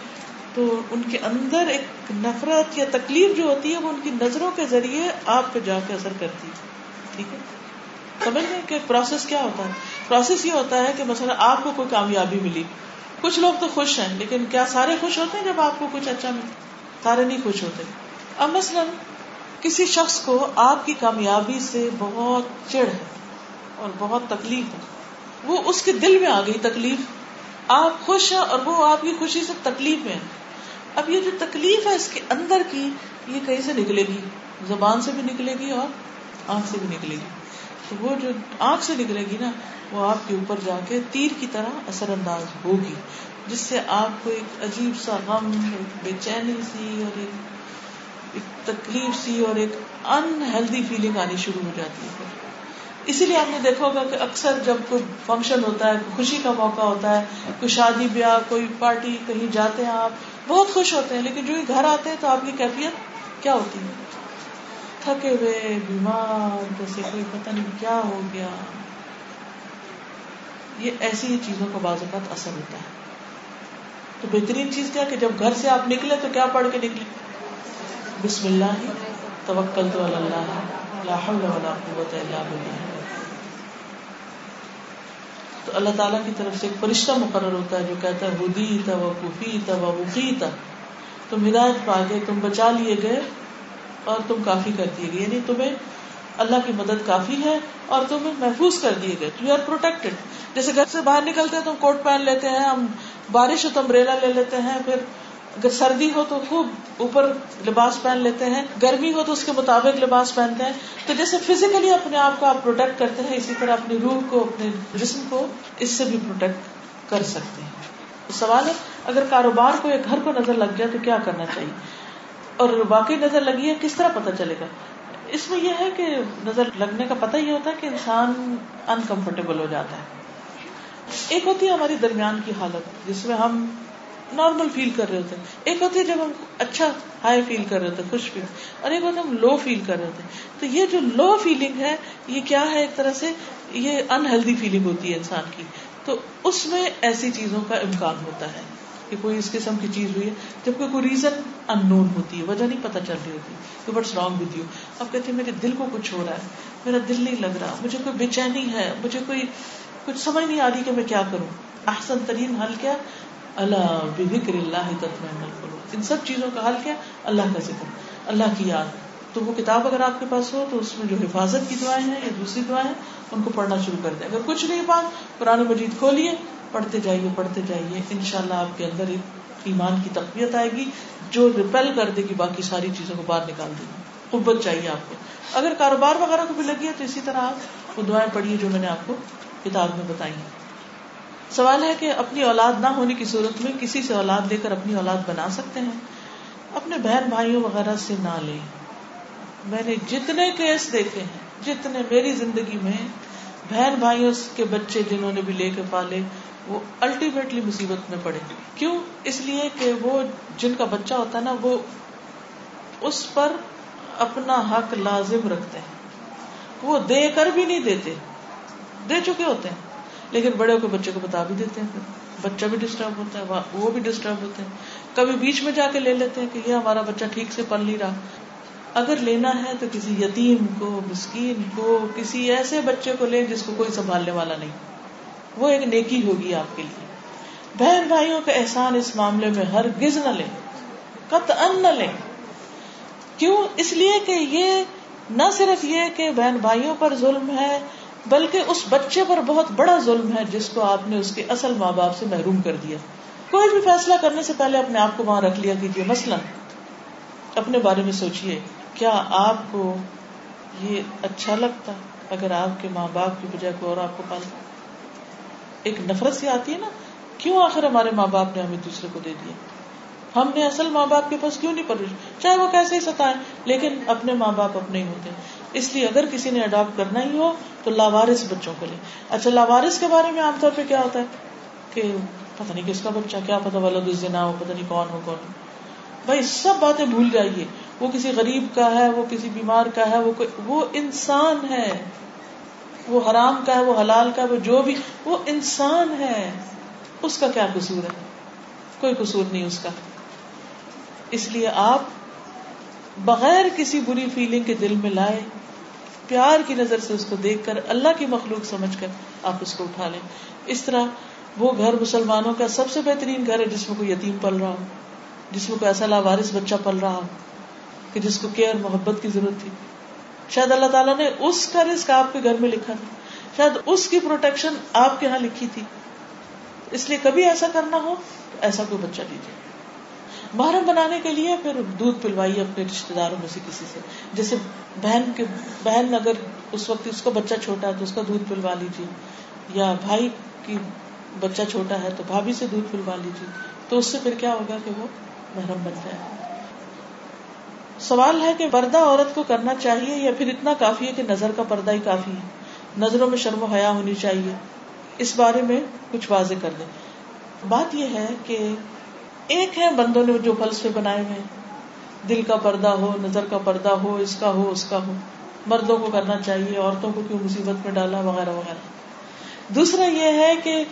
تو ان کے اندر ایک نفرت یا تکلیف جو ہوتی ہے وہ ان کی نظروں کے ذریعے آپ پہ جا کے اثر کرتی ہے۔ ٹھیک ہے؟ سمجھ گئے کہ پروسیس کیا ہوتا ہے؟ پروسیس یہ ہوتا ہے کہ مثلا آپ کو کوئی کامیابی ملی۔ کچھ لوگ تو خوش ہیں، لیکن کیا سارے خوش ہوتے ہیں جب آپ کو کچھ اچھا ملتا سارے نہیں خوش ہوتے۔ اب مثلاً کسی شخص کو آپ کی کامیابی سے بہت چڑ ہے اور بہت تکلیف ہے۔ وہ اس کے دل میں آ گئی تکلیف۔ آپ خوش ہیں اور وہ آپ کی خوشی سے تکلیف میں اب یہ جو تکلیف ہے اس کے اندر کی، یہ کہیں سے نکلے گی؟ زبان سے بھی نکلے گی اور آنکھ سے بھی نکلے گی۔ تو وہ جو آنکھ سے نکلے گی نا، وہ آپ کے اوپر جا کے تیر کی طرح اثر انداز ہوگی، جس سے آپ کو ایک عجیب سا غم، ایک بے چینی سی اور ایک ایک تکلیف سی اور ایک انہیلدی فیلنگ آنی شروع ہو جاتی ہے۔ اسی لیے آپ نے دیکھا ہوگا کہ اکثر جب کوئی فنکشن ہوتا ہے، خوشی کا موقع ہوتا ہے، کوئی شادی، بیاہ، کوئی پارٹی کہیں جاتے ہیں آپ، بہت خوش ہوتے ہیں، لیکن جو گھر آتے ہیں تو آپ کی کیفیت کیا ہوتی ہے؟ تھکے ہوئے، بیمار، جیسے کوئی پتہ نہیں کیا ہو گیا۔ یہ ایسی ہی چیزوں کا بعض اوقات اثر ہوتا ہے۔ تو بہترین چیز کیا کہ جب گھر سے آپ نکلے تو کیا پڑھ کے نکلے؟ بسم اللہ توکل تو اللہ، لا حول ولا قوت الا بالله تو اللہ تعالیٰ کی طرف سے ایک فرشتہ مقرر ہوتا ہے جو کہتا ہے ہدی تھا وہ کفی تھا وہ وفی تھا تم ہدایت پا گئے تم بچا لیے گئے اور تم کافی کر دیے گئے۔ یعنی تمہیں اللہ کی مدد کافی ہے اور تمہیں محفوظ کر دیے گئے۔ یو آر پروٹیکٹڈ جیسے گھر سے باہر نکلتے ہیں تم کوٹ پہن لیتے ہیں، ہم بارش ہو تو امبریلا لے لیتے ہیں، پھر اگر سردی ہو تو خوب اوپر لباس پہن لیتے ہیں، گرمی ہو تو اس کے مطابق لباس پہنتے ہیں۔ تو جیسے فزیکلی اپنے آپ کو آپ پروٹیکٹ کرتے ہیں، اسی طرح اپنی روح کو، اپنے جسم کو اس سے بھی پروٹیکٹ کر سکتے ہیں۔ سوال ہے، اگر کاروبار کو یا گھر کو نظر لگ جائے تو کیا کرنا چاہیے؟ اور واقعی نظر لگی ہے، کس طرح پتا چلے گا؟ اس میں یہ ہے کہ نظر لگنے کا پتہ یہ ہوتا ہے کہ انسان انکمفرٹیبل ہو جاتا ہے۔ ایک ہوتی ہے ہماری درمیان کی حالت، جس میں ہم نارمل فیل کر رہے ہوتے ہیں۔ ایک ہوتی ہے جب ہم اچھا ہائی فیل کر رہے ہوتے ہیں، خوش فیل۔ اور ایک ہوتا ہم لو فیل کر رہے ہوتے ہیں۔ تو یہ جو لو فیلنگ ہے، یہ کیا ہے؟ ایک طرح سے یہ انہیلدی فیلنگ ہوتی ہے انسان کی۔ تو اس میں ایسی چیزوں کا امکان ہوتا ہے کہ کوئی اس قسم کی چیز ہوئی ہے جبکہ کوئی ریزن ان نون ہوتی ہے، وجہ نہیں پتا چل رہی ہوتی، کہ بٹس رانگ ود یو اب کہتے ہیں، میرے دل کو کچھ ہو رہا ہے، میرا دل نہیں لگ رہا، مجھے کوئی بے چینی ہے، مجھے کوئی، کچھ سمجھ نہیں آ رہی کہ میں کیا کروں۔ احسن ترین حل کیا؟ اللہ بکر اللہ ان سب چیزوں کا حل کیا؟ اللہ کا ذکر۔ اللہ کی یاد۔ تو وہ کتاب اگر آپ کے پاس ہو تو اس میں جو حفاظت کی دعائیں ہیں یا دوسری دعائیں ہیں، ان کو پڑھنا شروع کر دیں۔ اگر کچھ نہیں پاس قرآن مجید کھولیے، پڑھتے جائیے پڑھتے جائیے۔ ان شاء اللہ آپ کے اندر ایک ایمان کی تقویت آئے گی، جو ریپیل کر دے گی باقی ساری چیزوں کو باہر نکال دے گی۔ قبت چاہیے آپ کو۔ اگر کاروبار وغیرہ کو بھی لگی ہے تو اسی طرح آپ وہ دعائیں پڑھیے جو میں نے آپ کو کتاب میں بتائی ہیں۔ سوال ہے کہ اپنی اولاد نہ ہونے کی صورت میں کسی سے اولاد لے کر اپنی اولاد بنا سکتے ہیں؟ اپنے بہن بھائیوں وغیرہ سے نہ لیں۔ میں نے جتنے کیس دیکھے ہیں، جتنے میری زندگی میں بہن بھائیوں کے بچے جنہوں نے بھی لے کے پالے، وہ الٹیمیٹلی مصیبت میں پڑے۔ کیوں؟ اس لیے کہ وہ جن کا بچہ ہوتا ہے نا، وہ اس پر اپنا حق لازم رکھتے ہیں۔ وہ دے کر بھی نہیں دیتے۔ دے چکے ہوتے ہیں۔ لیکن بڑے کو بچے کو بتا بھی دیتے ہیں بچہ بھی ڈسٹرب ہوتا ہے، وہ بھی ڈسٹرب ہوتے ہیں۔ کبھی بیچ میں جا کے لے لیتے ہیں کہ یہ ہمارا بچہ ٹھیک سے پل نہیں رہا۔ اگر لینا ہے تو کسی یتیم کو، مسکین کو، کسی ایسے بچے کو لیں جس کو کوئی سنبھالنے والا نہیں۔ وہ ایک نیکی ہوگی آپ کے لیے۔ بہن بھائیوں کا احسان اس معاملے میں ہر گز نہ لیں۔ قط ان نہ لیں۔ کیوں؟ اس لیے کہ یہ نہ صرف یہ کہ بہن بھائیوں پر ظلم ہے بلکہ اس بچے پر بہت بڑا ظلم ہے جس کو آپ نے اس کے اصل ماں باپ سے محروم کر دیا۔ کوئی بھی فیصلہ کرنے سے پہلے اپنے آپ کو وہاں رکھ لیا کیجیے مثلاً اپنے بارے میں سوچیے کیا آپ کو یہ اچھا لگتا اگر آپ کے ماں باپ کی بجائے کو اور آپ کو پالتا؟ ایک نفرت سی آتی ہے نا، کیوں آخر ہمارے ماں باپ نے ہمیں دوسرے کو دے دیا؟ ہم نے اصل ماں باپ کے پاس کیوں نہیں پرورش؟ چاہے وہ کیسے ہی ستائے لیکن اپنے ماں باپ اپنے ہی ہوتے اس لیے اگر کسی نے اڈاپٹ کرنا ہی ہو تو لاوارس بچوں کو لے اچھا لاوارس کے بارے میں عام طور پہ کیا ہوتا ہے؟ کہ پتہ نہیں کس کا بچہ، کیا پتا والا نہ ہو، پتہ نہیں کون ہو، کون بھائی، سب باتیں بھول جائیے۔ وہ کسی غریب کا ہے، وہ کسی بیمار کا ہے، وہ وہ انسان ہے۔ وہ حرام کا ہے، وہ حلال کا ہے، وہ جو بھی، وہ انسان ہے۔ اس کا کیا قصور ہے؟ کوئی قصور نہیں اس کا۔ اس لیے آپ بغیر کسی بری فیلنگ کے دل میں لائے پیار کی نظر سے اس کو دیکھ کر اللہ کی مخلوق سمجھ کر آپ اس کو اٹھا لیں۔ اس طرح وہ گھر مسلمانوں کا سب سے بہترین گھر ہے جس میں کوئی یتیم پل رہا ہو، جس میں کوئی ایسا لاوارس بچہ پل رہا ہو کہ جس کو کیئر، محبت کی ضرورت تھی۔ شاید اللہ تعالیٰ نے اس کا رسک آپ کے گھر میں لکھا تھا۔ شاید اس کی پروٹیکشن آپ کے یہاں لکھی تھی۔ اس لیے کبھی ایسا کرنا ہو تو ایسا کوئی بچہ دیجیے محرم بنانے کے لیے پھر دودھ پلوائیے اپنے رشتے داروں میں سے کسی سے۔ جیسے بہن کے بہن اگر اس وقت اس کا بچہ چھوٹا ہے تو اس کا دودھ پلوا لیجیے۔ یا بھائی کی بچہ چھوٹا ہے تو بھابھی سے دودھ پلوا لیجیے۔ تو اس سے پھر کیا ہوگا کہ وہ محرم بن جائے۔ سوال ہے کہ پردہ عورت کو کرنا چاہیے یا پھر اتنا کافی ہے کہ نظر کا پردہ ہی کافی ہے؟ نظروں میں شرم و حیا ہونی چاہیے۔ اس بارے میں کچھ واضح کر دیں بات یہ ہے کہ ایک ہے بندوں نے جو فلسفے بنائے ہوئے دل کا پردہ ہو، نظر کا پردہ ہو، اس کا ہو، اس کا ہو۔ مردوں کو کرنا چاہیے، عورتوں کو کیوں مصیبت میں ڈالا، وغیرہ وغیرہ۔ دوسرا یہ ہے کہ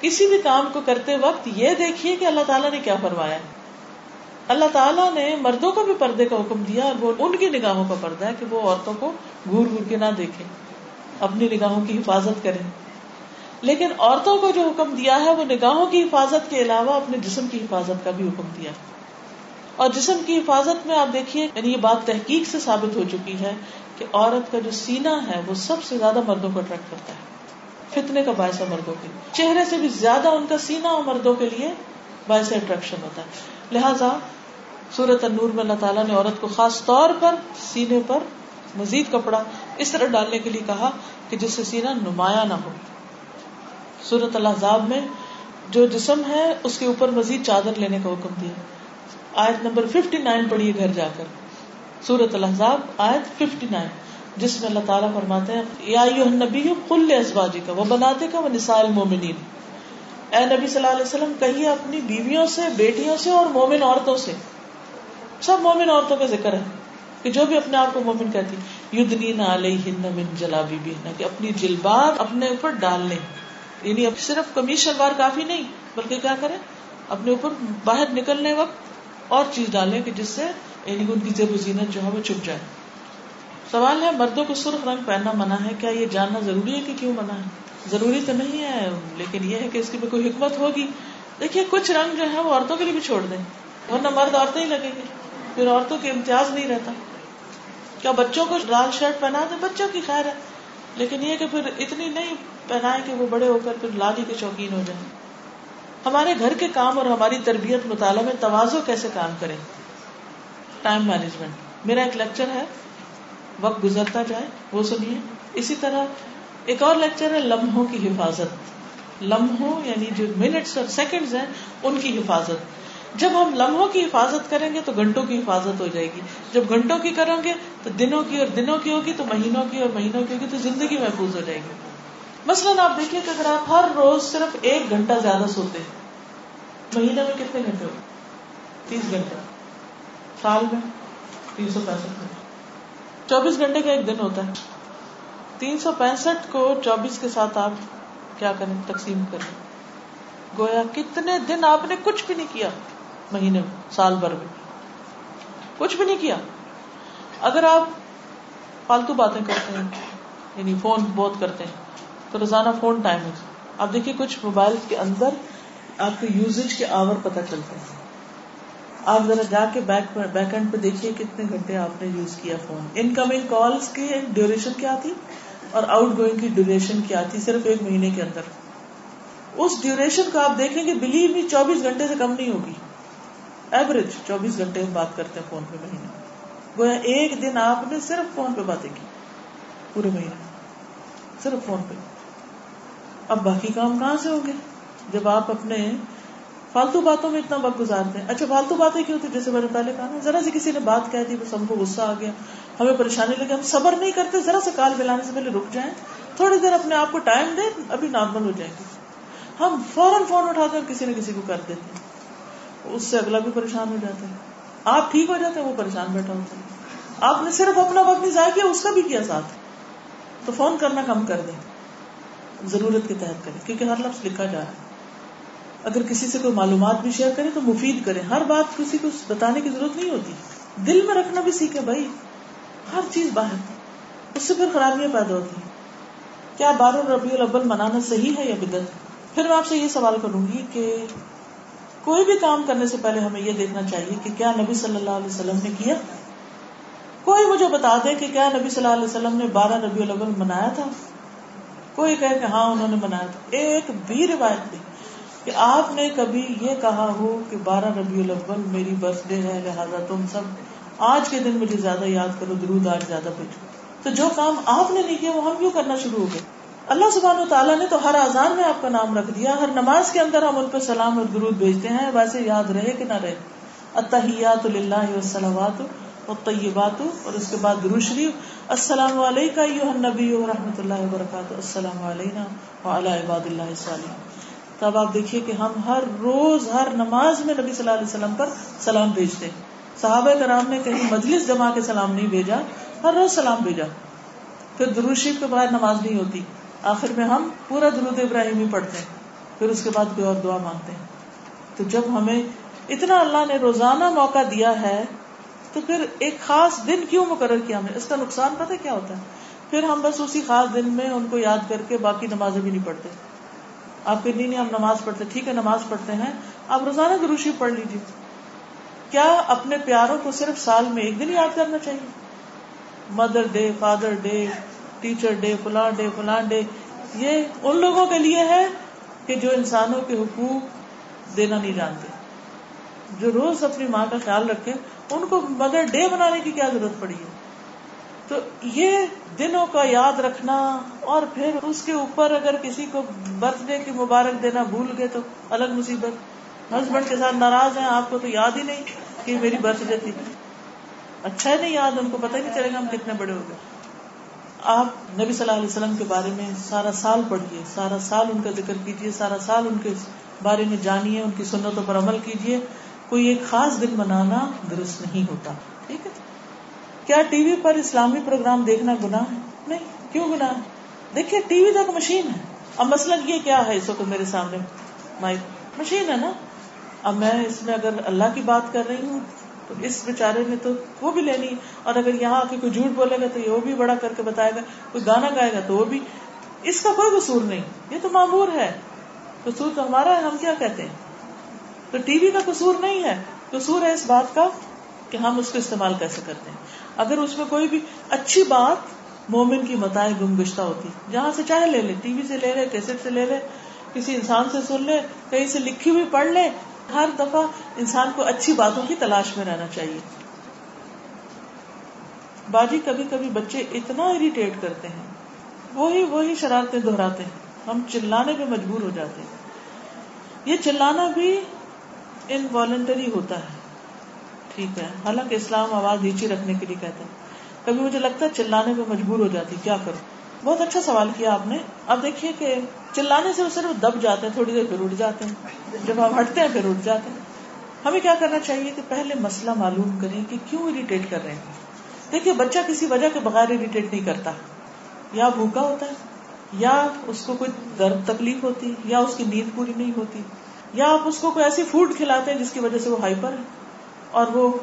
کسی بھی کام کو کرتے وقت یہ دیکھیے کہ اللہ تعالیٰ نے کیا فرمایا اللہ تعالیٰ نے مردوں کو بھی پردے کا حکم دیا اور وہ ان کی نگاہوں کا پردہ ہے کہ وہ عورتوں کو گور گور کے نہ دیکھیں، اپنی نگاہوں کی حفاظت کریں۔ لیکن عورتوں کو جو حکم دیا ہے، وہ نگاہوں کی حفاظت کے علاوہ اپنے جسم کی حفاظت کا بھی حکم دیا۔ اور جسم کی حفاظت میں آپ دیکھیے یعنی یہ بات تحقیق سے ثابت ہو چکی ہے کہ عورت کا جو سینا ہے، وہ سب سے زیادہ مردوں کو اٹریکٹ کرتا ہے۔ فتنے کا باعث ہے مردوں کے۔ چہرے سے بھی زیادہ ان کا سینا اور مردوں کے لیے باعث اٹریکشن ہوتا ہے۔ لہٰذا سورت النور میں اللہ تعالیٰ نے عورت کو خاص طور پر سینے پر مزید کپڑا اس طرح ڈالنے کے لیے کہا کہ جس سے سینا نمایاں نہ ہو۔ سورت اللہ میں جو جسم ہے، اس کے اوپر مزید چادر لینے کا حکم دیا۔ آیت نمبر ففٹی نائن پڑھیے گھر جا کر۔ سورت الحضاب آیت ففٹی نائن جس میں اللہ تعالیٰ فرماتے ہیں، یا نبی کل ازواجی کا وہ بناتے کا وہ نسال مومنین اے نبی صلی اللہ علیہ وسلم، کہیے اپنی بیویوں سے، بیٹیوں سے اور مومن عورتوں سے۔ سب مومن عورتوں کا ذکر ہے کہ جو بھی اپنے آپ کو مومن کہتی یدنی نہ علیہ من جلابی بھی کہ اپنی جلباب اپنے اوپر ڈال لیں۔ یعنی اب صرف کمیز شلوار کافی نہیں، بلکہ کیا کریں؟ اپنے اوپر باہر نکلنے وقت اور چیز ڈالیں کہ جس سے یعنی ان کی زیب و زینت جو ہے وہ چھپ جائے۔ سوال ہے، مردوں کو سرخ رنگ پہننا منع ہے؟ کیا یہ جاننا ضروری ہے کہ کیوں منع ہے؟ ضروری تو نہیں ہے، لیکن یہ ہے کہ اس کی بھی کوئی حکمت ہوگی۔ دیکھیے، کچھ رنگ جو ہے وہ عورتوں کے لیے بھی چھوڑ دیں، ورنہ مرد عورتیں ہی لگیں گے۔ پھر عورتوں کے امتیاز نہیں رہتا۔ کیا بچوں کو لال شرٹ پہنا دیں؟ بچوں کی خیر ہے۔ لیکن یہ کہ پھر اتنی نہیں پہنائے کہ وہ بڑے ہو کر پھر لالی کے شوقین ہو جائیں۔ ہمارے گھر کے کام اور ہماری تربیت مطالعہ میں توازو کیسے کام کریں؟ ٹائم مینجمنٹ میرا ایک لیکچر ہے۔ وقت گزرتا جائے، وہ سنیے۔ اسی طرح ایک اور لیکچر ہے، لمحوں کی حفاظت۔ لمحوں یعنی جو منٹس اور سیکنڈز ہیں، ان کی حفاظت۔ جب ہم لمحوں کی حفاظت کریں گے تو گھنٹوں کی حفاظت ہو جائے گی۔ جب گھنٹوں کی کریں گے تو دنوں کی اور دنوں کی ہوگی، تو مہینوں کی اور مہینوں کی ہوگی، تو زندگی محفوظ ہو جائے گی۔ مثلاً آپ دیکھیے کہ اگر آپ ہر روز صرف ایک گھنٹہ زیادہ سوتے ہیں، مہینے میں کتنے گھنٹے ہو تیس گھنٹے سال میں تین سو پینسٹھ گھنٹے۔ چوبیس گھنٹے کا ایک دن ہوتا ہے۔ تین سو پینسٹھ کو چوبیس کے ساتھ آپ کیا کریں؟ تقسیم کریں۔ گویا کتنے دن آپ نے کچھ بھی نہیں کیا مہینے میں، سال بھر میں۔ کچھ بھی نہیں کیا۔ اگر آپ فالتو باتیں کرتے ہیں یعنی فون بہت کرتے ہیں تو روزانہ فون ٹائم آپ دیکھیے، کچھ موبائل کے اندر آپ کے یوزیج کے آور پتہ چلتے ہیں آپ ذرا جا کے بیک بیک اینڈ پہ دیکھیے کتنے گھنٹے آپ نے یوز کیا فون ان کمنگ کالس کی ڈیوریشن کیا تھی اور آؤٹ گوئنگ کی ڈیوریشن کیا تھی صرف ایک مہینے کے اندر۔ اس ڈیوریشن کو آپ دیکھیں گے بلیو بھی چوبیس گھنٹے سے کم نہیں ہوگی۔ ایوریج چوبیس گھنٹے ہم بات کرتے ہیں فون پہ مہینے۔ گویا ایک دن آپ نے صرف فون پہ باتیں کی۔ پورے مہینے۔ صرف فون پہ۔ اب باقی کام کہاں سے ہوں گے جب آپ اپنے فالتو باتوں میں اتنا وقت گزارتے ہیں۔ اچھا فالتو باتیں کیوں تھی جیسے میں نے پہلے کہا نا، ذرا سی کسی نے بات کہہ دی، بس ہم کو غصہ آ گیا۔ ہمیں پریشانی لگی، ہم صبر نہیں کرتے، ذرا سے کال ملانے سے پہلے رک جائیں۔ تھوڑی دیر اپنے آپ کو ٹائم دیں، ابھی نارمل ہو جائیں گے۔ ہم فوراً فون اٹھا کر کسی نہ کسی کو کر دیتے ہیں۔ اس سے اگلا بھی پریشان ہو جاتا ہے۔ آپ ٹھیک ہو جاتے ہیں، وہ پریشان بیٹھا ہوتا ہے۔ آپ نے صرف اپنا وقت نہیں ضائع کیا، اس کا بھی کیا ساتھ؟ تو فون کرنا کم کر دیں۔ ضرورت کے تحت کریں کیونکہ ہر لفظ لکھا جا رہا ہے۔ اگر کسی سے کوئی معلومات بھی شیئر کرے تو مفید کرے۔ ہر بات کسی کو بتانے کی ضرورت نہیں ہوتی۔ دل میں رکھنا بھی سیکھے بھائی۔ ہر چیز باہر۔ اس سے پھر خرابیاں پیدا ہوتی ہیں۔ کیا بار ربیع الاول منانا صحیح ہے یا بدت پھر میں آپ سے یہ سوال کروں گی کہ کوئی بھی کام کرنے سے پہلے ہمیں یہ دیکھنا چاہیے کہ کیا نبی صلی اللہ علیہ وسلم نے کیا؟ کوئی مجھے بتا دے کہ کیا نبی صلی اللہ علیہ وسلم نے بارہ ربیع الاول منایا تھا؟ کوئی کہ ہاں انہوں نے منایا تھا۔ ایک بھی روایت نہیں کہ آپ نے کبھی یہ کہا ہو کہ بارہ ربیع الاول میری برتھ ڈے ہے، لہٰذا تم سب آج کے دن مجھے زیادہ یاد کرو، درود آج زیادہ بھیجو تو جو کام آپ نے نہیں کیا، وہ ہم کیوں کرنا شروع ہو گئے؟ اللہ سبحان و تعالیٰ نے تو ہر آزان میں آپ کا نام رکھ دیا۔ ہر نماز کے اندر ہم ان پہ سلام اور درود بھیجتے ہیں۔ ویسے یاد رہے کہ نہ رہے۔ اتحیات اللہ وسلمات طیبات اور اس کے بعد درو شریف۔ السلام علیکم نبی و رحمۃ اللہ وبرکاتہ۔ السلام علیکم عباد اللہ صالح تب آپ دیکھیے کہ ہم ہر روز، ہر نماز میں نبی صلی اللہ علیہ وسلم پر سلام بھیجتے صحابہ کرام نے کہیں مجلس جما کے سلام نہیں بھیجا، ہر روز سلام بھیجا۔ پھر درود شریف کے بعد نماز نہیں ہوتی۔ آخر میں ہم پورا درود ابراہیمی پڑھتے ہیں۔ پھر اس کے بعد کوئی اور دعا مانگتے ہیں۔ تو جب ہمیں اتنا اللہ نے روزانہ موقع دیا ہے تو پھر ایک خاص دن کیوں مقرر کیا ہمیں اس کا نقصان پتہ کیا ہوتا ہے؟ پھر ہم بس اسی خاص دن میں ان کو یاد کر کے باقی نمازیں بھی نہیں پڑھتے۔ آپ کے نہیں، ہم نماز پڑھتے، ٹھیک ہے، نماز پڑھتے ہیں۔ آپ روزانہ دروشی پڑھ لیجیے کیا اپنے پیاروں کو صرف سال میں ایک دن یاد کرنا چاہیے؟ Mother day, father day, teacher day فلان ڈے فلان ڈے۔ یہ ان لوگوں کے لیے ہے کہ جو انسانوں کے حقوق دینا نہیں جانتے۔ جو روز اپنی ماں کا خیال رکھے، ان کو مدر ڈے بنانے کی کیا ضرورت پڑی ہے؟ تو یہ دنوں کا یاد رکھنا اور پھر اس کے اوپر اگر کسی کو برتھ ڈے کی مبارک دینا بھول گئے تو الگ مصیبت۔ ہسبینڈ کے ساتھ ناراض ہیں، آپ کو تو یاد ہی نہیں کہ میری برتھ ڈے تھی۔ اچھا ہے نہیں یاد، ان کو پتہ ہی نہیں چلے گا ہم کتنے بڑے ہو گئے۔ آپ نبی صلی اللہ علیہ وسلم کے بارے میں سارا سال پڑھیے، سارا سال ان کا ذکر کیجیے، سارا سال ان کے بارے میں جانیے، ان کی سنتوں پر عمل کیجیے۔ کوئی ایک خاص دن منانا درست نہیں ہوتا، ٹھیک ہے؟ کیا ٹی وی پر اسلامی پروگرام دیکھنا گناہ ہے؟ نہیں، کیوں گناہ دیکھیے، ٹی وی تک مشین ہے۔ اب مسلک یہ کیا ہے اس وقت میرے سامنے؟ مائک۔ مشین ہے نا؟ اب میں اس میں اگر اللہ کی بات کر رہی ہوں، تو اس بیچارے نے تو وہ بھی لینی۔ اور اگر یہاں آ کے کوئی جھوٹ بولے گا تو یہ وہ بھی بڑا کر کے بتائے گا۔ کوئی گانا گائے گا تو وہ بھی۔ اس کا کوئی قصور نہیں۔ یہ تو معمور ہے۔ قصور تو ہمارا ہے، ہم کیا کہتے ہیں؟ تو ٹی وی کا قصور نہیں ہے۔ قصور ہے اس بات کا کہ ہم اس کو استعمال کیسے کرتے ہیں۔ اگر اس میں کوئی بھی اچھی بات مومن کی متائیں گم گشتہ ہوتی، جہاں سے چاہے لے لے، ٹی وی سے لے لے، کیسٹ سے لے لے، کسی انسان سے سن لے، کہیں سے لکھی ہوئی پڑھ لے، ہر دفعہ انسان کو اچھی باتوں کی تلاش میں رہنا چاہیے۔ باجی، کبھی کبھی بچے اتنا اریٹیٹ کرتے ہیں۔ وہی وہی شرارتیں دہراتے ہیں۔ ہم چلانے پہ مجبور ہو جاتے ہیں۔ یہ چلانا بھی انوالنٹری ہوتا ہے۔ ٹھیک ہے۔ حالانکہ اسلام آواز نیچی رکھنے کے لیے کہتا ہے۔ کبھی مجھے لگتا ہے چلانے پہ مجبور ہو جاتی، کیا کروں؟ بہت اچھا سوال کیا آپ نے۔ اب دیکھیے کہ چلانے سے وہ صرف دب جاتے ہیں، تھوڑی دیر پھر اٹھ جاتے ہیں۔ جب ہم ہٹتے ہیں، پھر اٹھ جاتے ہیں۔ ہمیں کیا کرنا چاہیے کہ پہلے مسئلہ معلوم کریں کہ کیوں اریٹیٹ کر رہے ہیں۔ دیکھیے، بچہ کسی وجہ کے بغیر اریٹیٹ نہیں کرتا۔ یا بھوکا ہوتا ہے، یا اس کو کوئی درد تکلیف ہوتی، یا اس کی نیند پوری نہیں ہوتی۔ یا آپ اس کو کوئی ایسی فوڈ کھلاتے ہیں جس کی وجہ سے وہ ہائپر ہے اور وہ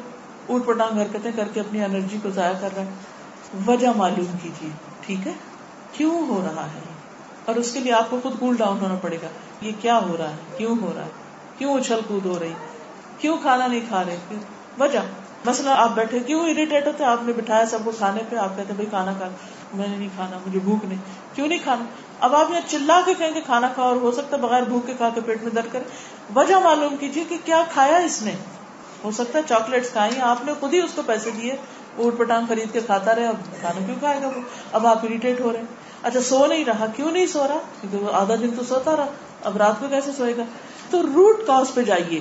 اوٹ پٹانگ حرکتیں کر کے اپنی انرجی کو ضائع کر رہا ہے۔ وجہ معلوم کیجیے ٹھیک ہے؟ کیوں ہو رہا ہے؟ اور اس کے لیے آپ کو خود کول ڈاؤن ہونا پڑے گا۔ یہ کیا ہو رہا ہے؟ کیوں ہو رہا ہے؟ کیوں اچھل کود ہو رہی؟ کیوں کھانا نہیں کھا رہے؟ وجہ مسئلہ آپ بیٹھے، کیوں اریٹیٹ ہوتے آپ نے بٹھایا سب کو کھانے پہ، آپ کہتے بھائی کھانا کھا۔ میں نے نہیں کھانا، مجھے بھوک نہیں۔ کیوں نہیں کھانا؟ اب آپ یہاں چلا کے کہیں گے کھانا کھاؤ اور ہو سکتا ہے بغیر بھوک کے کھا کے پیٹ میں درد کرے۔ وجہ معلوم کیجیے کہ کیا کھایا اس نے۔ ہو سکتا ہے چاکلیٹس کھائی آپ نے خود ہی اس کو پیسے دیے، اوٹ پٹانگ خرید کے کھاتا رہے، اب کھانا کیوں کھائے گا وہ؟ اب آپ اریٹیٹ ہو رہے ہیں۔ اچھا سو نہیں رہا۔ کیوں نہیں سو رہا؟ کیونکہ وہ آدھا دن تو سوتا رہا۔ اب رات کو کیسے سوئے گا؟ تو روٹ کاز پہ جائیے۔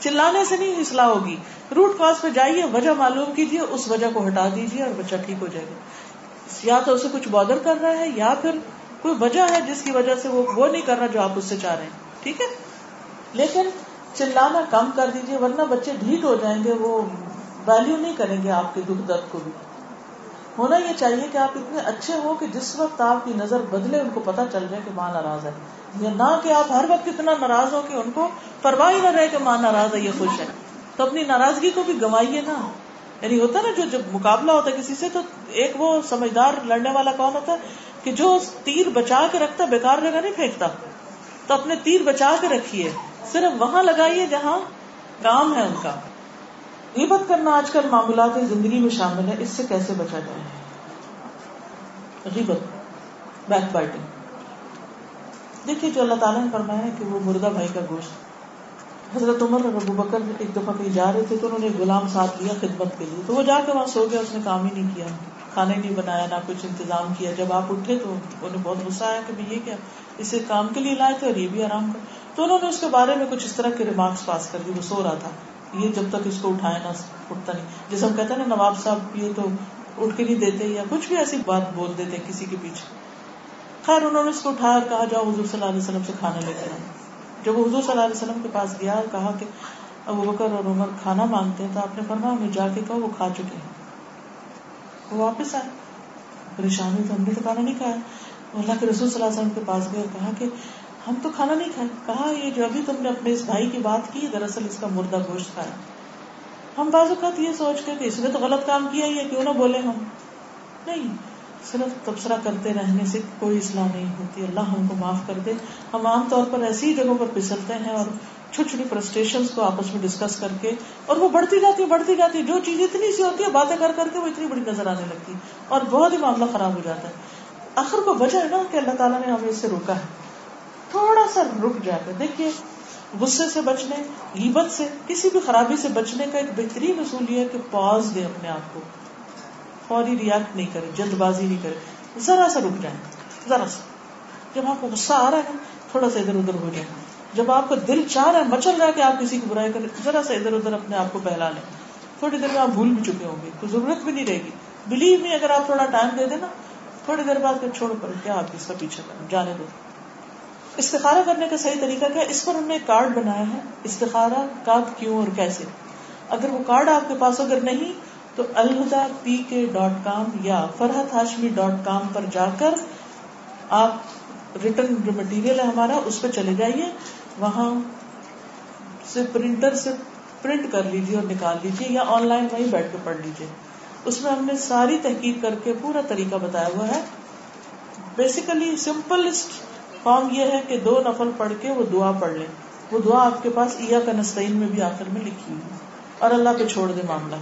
چلانے سے نہیں اصلاح ہوگی۔ روٹ کاز پہ جائیے، وجہ معلوم کیجیے اس وجہ کو ہٹا دیجیے اور بچہ ٹھیک ہو جائے گا۔ یا تو اسے کچھ بادر کر رہا ہے یا پھر کوئی وجہ ہے جس کی وجہ سے وہ وہ نہیں کر رہا جو آپ اس سے چاہ رہے ہیں۔ ٹھیک ہے؟ لیکن چلانا کم کر دیجیے ورنہ بچے ڈھیٹ ہو جائیں گے، وہ ویلو نہیں کریں گے آپ کے دکھ درد کو بھی۔ ہونا یہ چاہیے کہ آپ اتنے اچھے ہو کہ جس وقت آپ کی نظر بدلے، ان کو پتا چل جائے کہ ماں ناراض ہے۔ یا نہ کہ آپ ہر وقت اتنا ناراض ہو کہ ان کو پرواہ نہ رہے کہ ماں ناراض ہے یا خوش ہے۔ تو اپنی ناراضگی کو بھی گوائیے نا۔ یعنی ہوتا نا جو جب مقابلہ ہوتا ہے کسی سے، تو ایک وہ سمجھدار لڑنے والا کون ہوتا ہے کہ جو تیر بچا کے رکھتا، بیکار جگہ نہیں پھینکتا۔ تو اپنے تیر بچا کے رکھیے۔ صرف وہاں لگائیے جہاں کام ہے ان کا۔ غیبت کرنا آج کل معاملات زندگی میں شامل ہے۔ اس سے کیسے بچا جائے؟ غیبت بیک بائٹنگ دیکھیے جو اللہ تعالیٰ نے فرمایا ہے کہ وہ مردہ بھائی کا گوشت حضرت عمر اور ابو بکر ایک دفعہ کہیں جا رہے تھے تو انہوں نے غلام ساتھ لیا خدمت کے لیے۔ تو وہ جا کے وہاں سو گیا اس نے کام ہی نہیں کیا۔ کھانے نہیں بنایا، نہ کچھ انتظام کیا۔ جب آپ اٹھے تو انہیں بہت غصہ آیا کہ یہ کیا؟ اسے کام کے لیے لائے تھے اور یہ بھی آرام کر۔ تو انہوں نے اس کے بارے میں کچھ اس طرح کے ریمارکس پاس کر دی، وہ سو رہا تھا۔ یہ جب تک اس کو اٹھائے نہ اٹھتا نہیں۔ جیسے ہم کہتے ہیں نا، نواب صاحب یہ تو اٹھ کے نہیں دیتے یا کچھ بھی ایسی بات بول دیتے کسی کے پیچھے۔ خیر انہوں نے اس کو اٹھایا اور کہا، جاؤ حضور صلی اللہ علیہ وسلم سے کھانا لے کر جب وہ حضور صلی اللہ علیہ وسلم کے پاس گیا اور کہا کہ ابو بکر اور عمر کھانا مانگتے ہیں تو آپ نے فرمایا ہمیں جا کے کہو وہ کھا چکے ہیں۔ وہ واپس آئے۔ پریشان ہوئی تو ہم نے تو کھانا نہیں کھایا۔ اللہ کے رسول صلی اللہ علیہ وسلم کے پاس گئے اور کہا کہ ہم تو کھانا نہیں کھائے۔ کہا یہ جو ابھی تم نے اپنے اس بھائی کی بات کی دراصل اس کا مردہ گوشت کھایا۔ ہم بعض اوقات یہ سوچ کے کہ اس نے تو غلط کام کیا ہی ہے، کیوں نہ بولے ہم۔ نہیں صرف تبصرہ کرتے رہنے سے کوئی اصلاح نہیں ہوتی۔ اللہ ہم کو معاف کر دے۔ ہم عام طور پر ایسی جگہوں پر پھسلتے ہیں اور چھوٹی چھوٹی فرسٹریشن کو آپس میں ڈسکس کر کے اور وہ بڑھتی جاتی ہے، بڑھتی جاتی ہے۔ جو چیز اتنی سی ہوتی ہے، باتیں کر کر کے وہ اتنی بڑی نظر آنے لگتی اور بہت ہی معاملہ خراب ہو جاتا ہے۔ آخر کو وجہ ہے نا کہ اللہ تعالیٰ نے ہمیں اس سے روکا ہے۔ تھوڑا سا رک جا کر دیکھیے، غصے سے بچنے، غیبت سے، کسی بھی خرابی سے بچنے کا ایک بہترین اصول یہ ہے کہ پاز دے اپنے آپ کو۔ فوری ریئیکٹ نہیں کرے جلد بازی نہیں کرے۔ ذرا سا رک جائیں، ذرا سا۔ جب آپ کو غصہ آ رہا ہے، تھوڑا سا ادھر ادھر ہو جائے جب آپ کا دل چاہ رہا ہے، مچل رہا ہے کہ آپ کسی کی برائی کریں، ذرا سا ادھر ادھر اپنے آپ کو بہلا لیں۔ تھوڑی دیر میں آپ بھول بھی چکے ہوں گے تو ضرورت بھی نہیں رہے گی۔ بلیو میں اگر آپ تھوڑا ٹائم دے دیں نا، تھوڑی دیر بعد چھوڑ کر کیا آپ اس کا پیچھے کریں؟ جانے دو۔ استخارہ کرنے کا صحیح طریقہ کیا؟ اس پر ہم نے ایک کارڈ بنایا ہے، استخارہ کب، کیوں اور کیسے؟ اگر وہ کارڈ آپ کے پاس اگر نہیں تو الہدا پی کے ڈاٹ کام یا فرحت ہاشمی ڈاٹ کام پر جا کر آپ ریٹرن جو مٹیریل ہے ہمارا، اس پہ چلے جائیے۔ وہاں سے پرنٹر سے پرنٹ کر لیجیے اور نکال لیجیے یا آن لائن وہیں بیٹھ کے پڑھ لیجیے۔ اس میں ہم نے ساری تحقیق کر کے پورا طریقہ بتایا ہوا ہے۔ بیسیکلی سمپلسٹ فارم یہ ہے کہ دو نفل پڑھ کے وہ دعا پڑھ لیں۔ وہ دعا آپ کے پاس ایا کا میں بھی آخر میں لکھی ہوئی اور اللہ پہ چھوڑ دے معاملہ۔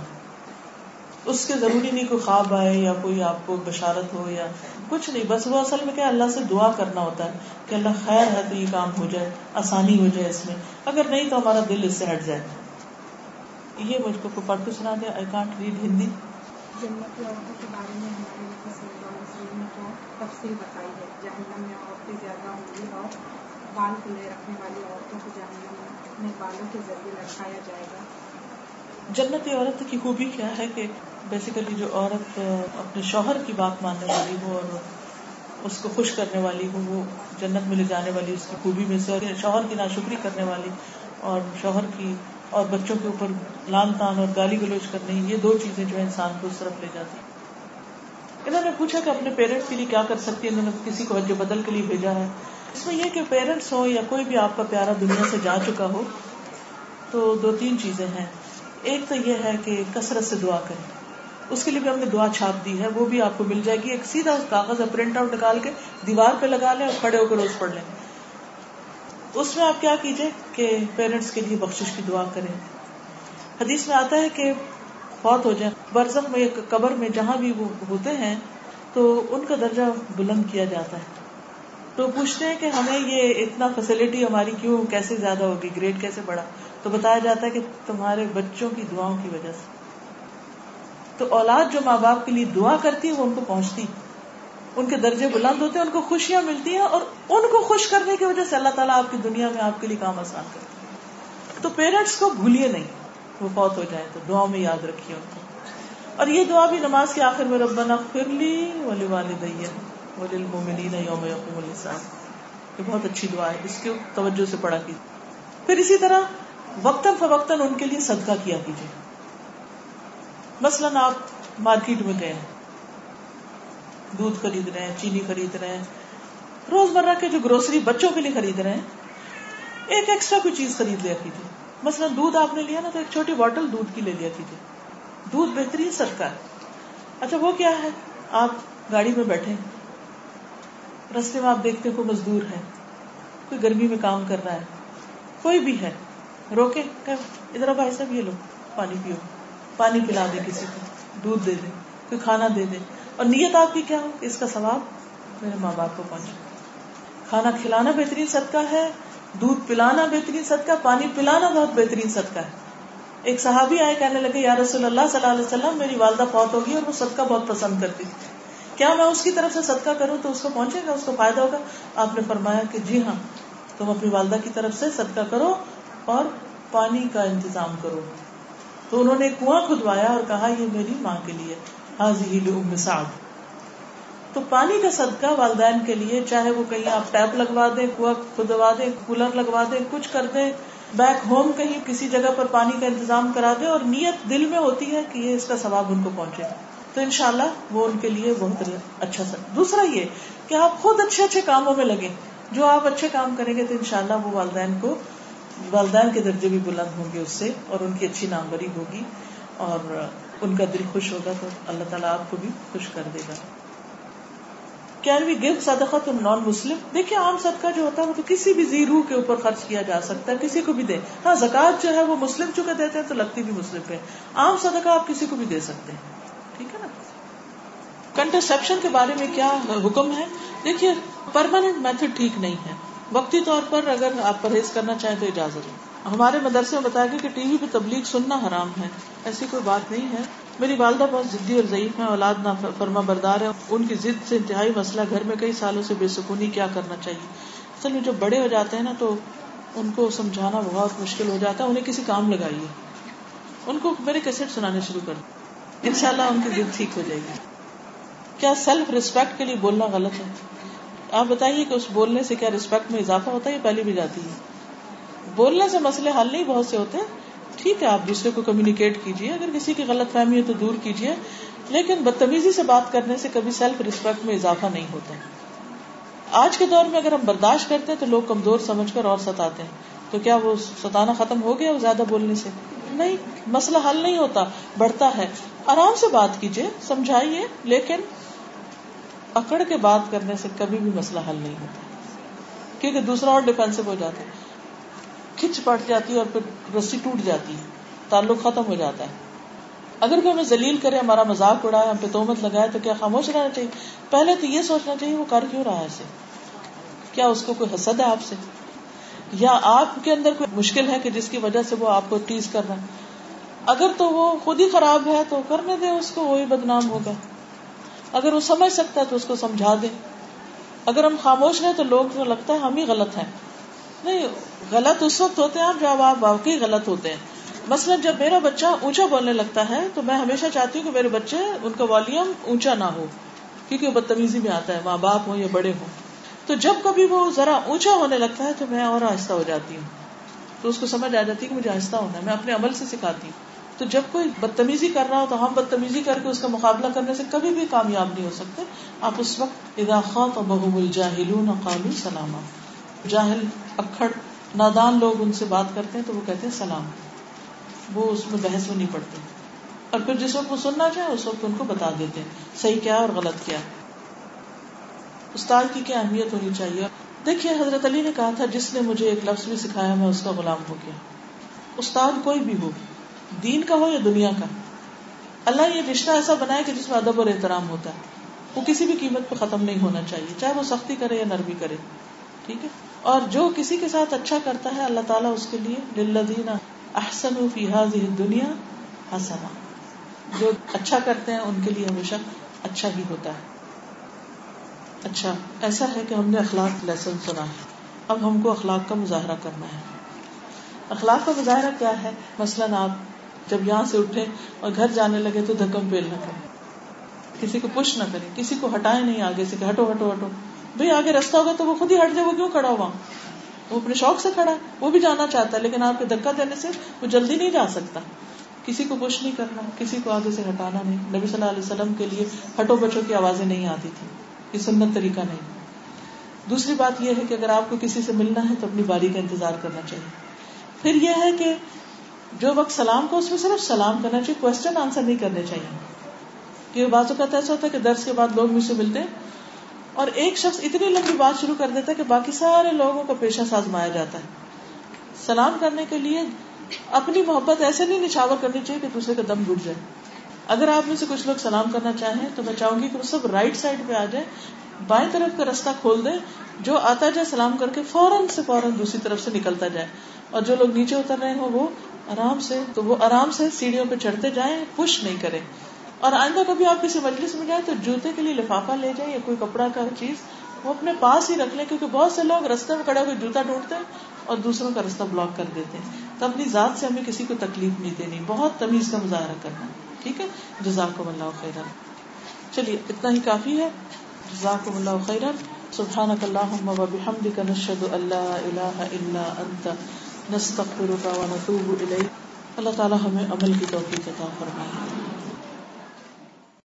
اس کے ضروری نہیں کوئی خواب آئے یا کوئی آپ کو بشارت ہو یا کچھ نہیں، بس وہ اصل میں کیا اللہ سے دعا کرنا ہوتا ہے کہ اللہ خیر ہے تو یہ کام ہو جائے، آسانی ہو جائے اس میں۔ اگر نہیں تو ہمارا دل اس سے ہٹ جائے۔ یہ مجھ کو پڑھ کے سنا دیا؟ آئی کانٹ ریڈ ہندی جنت عورتوں کے بارے میں ہمارے صلی اللہ علیہ وسلم نے تو تفصیل بتائی ہے۔ جہنم میں عورتیں زیادہ ہوں گی اور بال کھلے رکھنے والی عورتوں کو جہنم میں بالوں کے ذریعے لٹکایا جائے گا۔ جنت عورت کی خوبی کیا ہے کہ بیسیکلی جو عورت اپنے شوہر کی بات ماننے والی ہو اور اس کو خوش کرنے والی ہو، وہ جنت میں لے جانے والی اس کی خوبی میں سے اور شوہر کی ناشکری کرنے والی اور شوہر کی اور بچوں کے اوپر لان تان اور گالی گلوچ کرنے، یہ دو چیزیں جو ہے انسان کو اس طرف لے جاتی انہوں نے پوچھا کہ اپنے پیرنٹس کے لیے کیا کر سکتی ہے انہوں نے کسی کو حج بدل کے لیے بھیجا ہے۔ اس میں یہ کہ پیرنٹس ہو یا کوئی بھی آپ کا پیارا دنیا سے جا چکا ہو، تو دو تین چیزیں ہیں۔ ایک تو یہ ہے کہ کثرت سے دعا کریں۔ اس کے لیے بھی ہم نے دعا چھاپ دی ہے، وہ بھی آپ کو مل جائے گی۔ ایک سیدھا کاغذ پرنٹ آؤٹ نکال کے دیوار پہ لگا لیں اور کھڑے ہو کر روز پڑھ لیں۔ اس میں آپ کیا کیجیے کہ پیرنٹس کے لیے بخش کی دعا کریں۔ حدیث میں آتا ہے کہ فوت ہو جائے برزخ میں قبر میں جہاں بھی وہ ہوتے ہیں، تو ان کا درجہ بلند کیا جاتا ہے۔ تو پوچھتے ہیں کہ ہمیں یہ اتنا فیسلٹی ہماری کیوں، کیسے زیادہ ہوگی گریڈ کیسے بڑھا؟ تو بتایا جاتا ہے کہ تمہارے بچوں کی دعاؤں کی وجہ سے۔ تو اولاد جو ماں باپ کے لیے دعا کرتی ہے، وہ ان کو پہنچتی ان کے درجے بلند ہوتے ہیں، ان کو خوشیاں ملتی ہیں اور ان کو خوش کرنے کی وجہ سے اللہ تعالیٰ آپ کی دنیا میں آپ کے لیے کام آسان کرتے ہیں تو پیرنٹس کو بھولیے نہیں، وہ فوت ہو جائے تو دعا میں یاد رکھیے ان کو۔ اور یہ دعا بھی نماز کے آخر میں ربنا فرلی ولی والدین یوم یقوم الحساب یہ بہت اچھی دعا ہے، اس کے توجہ سے پڑھا کی پھر اسی طرح وقتاً فوقتاً ان کے لیے صدقہ کیا کیجیے۔ مثلاً آپ مارکیٹ میں گئے دودھ خرید رہے ہیں، چینی خرید رہے ہیں روز مرہ کے جو گروسری بچوں کے لیے خرید رہے ہیں، ایک ایکسٹرا کوئی چیز خرید لیا کیجیے۔ مثلاً دودھ آپ نے لیا نا تو ایک چھوٹی بوٹل دودھ کی لے لیا کیجیے۔ دودھ بہترین سستا ہے۔ اچھا وہ کیا ہے؟ آپ گاڑی میں بیٹھے رستے میں آپ دیکھتے کوئی مزدور ہے، کوئی گرمی میں کام کر رہا ہے، کوئی بھی ہے۔ روکے ادھر بھائی صاحب یہ لو، پانی پیو، پانی پلا دے کسی کو، دودھ دے دے، کوئی کھانا دے دے۔ اور نیت آپ کی کیا ہو؟ اس کا ثواب میرے ماں باپ کو پہنچے۔ کھانا کھلانا بہترین صدقہ ہے، دودھ پلانا بہترین صدقہ، پانی پلانا بہت بہترین صدقہ ہے۔ ایک صحابی آئے، کہنے لگے، یا رسول اللہ صلی اللہ علیہ وسلم، میری والدہ فوت ہوگی اور وہ صدقہ بہت پسند کرتی تھی۔ کیا میں اس کی طرف سے صدقہ کروں تو اس کو پہنچے گا؟ اس کو فائدہ ہوگا؟ آپ نے فرمایا کہ جی ہاں تم اپنی والدہ کی طرف سے صدقہ کرو اور پانی کا انتظام کرو۔ تو انہوں نے کنواں کھدوایا اور کہا، یہ میری ماں کے لیے حاضی ام سعد۔ تو پانی کا صدقہ والدین کے لیے، چاہے وہ کہیں آپ ٹیپ لگوا دیں، کنواں کھدوا دیں، کولر لگوا دیں، کچھ کر دیں، بیک ہوم کہیں کسی جگہ پر پانی کا انتظام کرا دیں، اور نیت دل میں ہوتی ہے کہ یہ اس کا ثواب ان کو پہنچے۔ تو انشاءاللہ وہ ان کے لیے بہت اچھا سر دوسرا یہ کہ آپ خود اچھے اچھے کاموں میں لگے جو آپ اچھے کام کریں گے تو انشاءاللہ وہ والدین کو والدین کے درجے بھی بلند ہوں گے اس سے اور ان کی اچھی ناموری ہوگی اور ان کا دل خوش ہوگا تو اللہ تعالیٰ آپ کو بھی خوش کر دے گا۔ کین وی گیو صدقہ تو نان مسلم دیکھیے عام صدقہ جو ہوتا ہے وہ تو کسی بھی زیرو کے اوپر خرچ کیا جا سکتا ہے، کسی کو بھی دے۔ ہاں زکات جو ہے وہ مسلم چکے دیتے ہیں تو لگتی بھی مسلم پہ۔ عام صدقہ آپ کسی کو بھی دے سکتے ہیں۔ ٹھیک ہے نا؟ کنٹرسپشن کے بارے میں کیا حکم ہے؟ دیکھیے پرماننٹ میتھڈ ٹھیک نہیں ہے۔ وقتی طور پر اگر آپ پرہیز کرنا چاہیں تو اجازت ہے۔ ہمارے مدرسے میں بتایا گیا کہ ٹی وی پہ تبلیغ سننا حرام ہے۔ ایسی کوئی بات نہیں ہے۔ میری والدہ بہت ضدی اور ضعیف ہے اولاد نہ فرما بردار ہے ان کی ضد سے انتہائی مسئلہ گھر میں کئی سالوں سے بے سکونی کیا کرنا چاہیے۔ اصل میں جب بڑے ہو جاتے ہیں نا تو ان کو سمجھانا بہت مشکل ہو جاتا ہے۔ انہیں کسی کام لگائیے۔ ان کو میرے کیسٹ سنانے شروع کر ان شاء اللہ ان کی ضد ٹھیک ہو جائے گی۔ کیا سیلف ریسپیکٹ کے لیے بولنا غلط ہے؟ آپ بتائیے کہ اس بولنے سے کیا ریسپیکٹ میں اضافہ ہوتا ہے یا پہلے بھی جاتی ہے؟ بولنے سے مسئلے حل نہیں، بہت سے ہوتے ٹھیک ہے، آپ دوسرے کو کمیونیکیٹ کیجیے۔ اگر کسی کی غلط فہمی ہے تو دور کیجیے۔ لیکن بدتمیزی سے بات کرنے سے کبھی سیلف ریسپیکٹ میں اضافہ نہیں ہوتا۔ آج کے دور میں اگر ہم برداشت کرتے ہیں تو لوگ کمزور سمجھ کر اور ستاتے ہیں۔ تو کیا وہ ستانا ختم ہو گیا زیادہ بولنے سے؟ نہیں، مسئلہ حل نہیں ہوتا، بڑھتا ہے۔ آرام سے بات کیجیے، سمجھائیے، لیکن اکڑ کے بات کرنے سے کبھی بھی مسئلہ حل نہیں ہوتا۔ کیونکہ دوسرا اور ڈیفینسو ہو جاتا ہے۔ کھچ پٹ جاتی ہے اور پھر رسی ٹوٹ جاتی ہے۔ تعلق ختم ہو جاتا ہے۔ اگر کوئی ہمیں ذلیل کرے، ہمارا مذاق اڑائے، ہم پہ تومت لگائے، تو کیا خاموش رہنا چاہیے؟ پہلے تو یہ سوچنا چاہیے، وہ کر کیوں رہا ہے اسے کیا اس کو کوئی حسد ہے آپ سے؟ یا آپ کے اندر کوئی مشکل ہے کہ جس کی وجہ سے وہ آپ کو ٹیز کر رہا ہے اگر تو وہ خود ہی خراب ہے تو کرنے دے اس کو، وہی بدنام ہوگا۔ اگر وہ سمجھ سکتا ہے تو اس کو سمجھا دے اگر ہم خاموش رہے تو لوگ کو لگتا ہے ہم ہی غلط ہیں۔ نہیں، غلط اس وقت ہوتے ہیں جب آپ واقعی غلط ہوتے ہیں۔ مثلاً جب میرا بچہ اونچا بولنے لگتا ہے تو میں ہمیشہ چاہتی ہوں کہ میرے بچے ان کا والیوم اونچا نہ ہو، کیونکہ وہ بدتمیزی میں آتا ہے، ماں باپ ہوں یا بڑے ہوں۔ تو جب کبھی وہ ذرا اونچا ہونے لگتا ہے تو میں اور آہستہ ہو جاتی ہوں۔ تو اس کو سمجھ آ جاتی ہے کہ مجھے آہستہ ہونا ہے، میں اپنے عمل سے سکھاتی ہوں۔ تو جب کوئی بدتمیزی کر رہا ہو تو ہم بدتمیزی کر کے اس کا مقابلہ کرنے سے کبھی بھی کامیاب نہیں ہو سکتے۔ آپ اس وقت ادا خاط بہم الجاہلون قالوا سلاما۔ جاہل، اکھڑ، نادان لوگ ان سے بات کرتے ہیں تو وہ کہتے ہیں سلام۔ وہ اس میں بحث میں نہیں پڑتے۔ اور پھر جس وقت وہ سننا چاہے اس وقت ان کو بتا دیتے ہیں۔ صحیح کیا اور غلط کیا۔ استاد کی کیا اہمیت ہونی چاہیے؟ دیکھیے، حضرت علی نے کہا تھا، جس نے مجھے ایک لفظ بھی سکھایا، میں اس کا غلام ہو گیا۔ استاد کوئی بھی ہو دین کا ہو یا دنیا کا؟ اللہ یہ رشتہ ایسا بنائے کہ جس میں ادب اور احترام ہوتا ہے۔ وہ کسی بھی قیمت پہ ختم نہیں ہونا چاہیے، چاہے وہ سختی کرے یا نرمی کرے، ٹھیک ہے؟ اور جو کسی کے ساتھ اچھا کرتا ہے، اللہ تعالیٰ اس کے لیے للذین احسن فی هذه الدنیا حسنا جو اچھا کرتے ہیں، ان کے لیے ہمیشہ اچھا ہی ہوتا ہے۔ اچھا ایسا ہے کہ ہم نے اخلاق لیسن سنا ہے۔ اب ہم کو اخلاق کا مظاہرہ کرنا ہے۔ اخلاق کا مظاہرہ کیا ہے؟ مثلاً آپ جب یہاں سے اٹھے اور گھر جانے لگے تو دھکم پیل نہ کریں کسی کو پش نہ کریں کسی کو ہٹائے نہیں آگے سے کہ ہٹو ہٹو ہٹو۔ بھائی آگے رستہ ہوگا تو وہ خود ہی ہٹ جائے، وہ کیوں کھڑا ہوا؟ وہ اپنے شوق سے کھڑا ہے، وہ بھی جانا چاہتا ہے، لیکن آپ کے دھکا دینے سے وہ جلدی نہیں جا سکتا۔ کسی کو پش نہیں کرنا، کسی کو آگے سے ہٹانا نہیں۔ نبی صلی اللہ علیہ وسلم کے لیے ہٹو بچوں کی آوازیں نہیں آتی تھی یہ سنت طریقہ نہیں۔ دوسری بات یہ ہے کہ اگر آپ کو کسی سے ملنا ہے تو اپنی باری کا انتظار کرنا چاہیے۔ پھر یہ ہے کہ جو وقت سلام کو اس میں صرف سلام کرنا چاہیے کوشچن آنسر نہیں کرنے چاہیے۔ کہ بازو کا ایسا ہوتا ہے کہ درس کے بعد لوگ مجھ سے ملتے ہیں اور ایک شخص اتنی لمبی بات شروع کر دیتا ہے کہ باقی سارے لوگوں کا پیشہ سازمایا جاتا ہے۔ سلام کرنے کے لیے اپنی محبت ایسے نہیں نچھاور کرنی چاہیے کہ دوسرے کا دم گٹ جائے۔ اگر آپ میں سے کچھ لوگ سلام کرنا چاہیں تو میں چاہوں گی کہ وہ سب رائٹ سائڈ پہ آ جائیں، بائیں طرف کا رستہ کھول دیں، جو آتا جائے سلام کر کے فوراً سے فوراً دوسری طرف سے نکلتا جائے۔ اور جو لوگ نیچے اتر رہے ہوں وہ آرام سے، تو وہ آرام سے سیڑھیوں پہ چڑھتے جائیں پش نہیں کریں۔ اور آئندہ کبھی آپ کسی مجلس میں جائیں تو جوتے کے لیے لفافہ لے جائیں یا کوئی کپڑا کا چیز، وہ اپنے پاس ہی رکھ لیں، کیونکہ بہت سے لوگ رستے میں کھڑے ہو کے جوتا ڈھونڈتے ہیں اور دوسروں کا رستہ بلاک کر دیتے ہیں۔ تو اپنی ذات سے ہمیں کسی کو تکلیف نہیں دینی، بہت تمیز کا مظاہرہ کرنا۔ ٹھیک ہے؟ جزاکم اللہ خیرن۔ چلیے، اتنا ہی کافی ہے۔ جزاکم اللہ خیرن۔ سبحانک اللہم و بحمدک، نشہد اللہ الہ الا انت۔ نستغفرك ونتوب إليك اللہ تعالی ہمیں عمل کی توفیق عطا فرمائے۔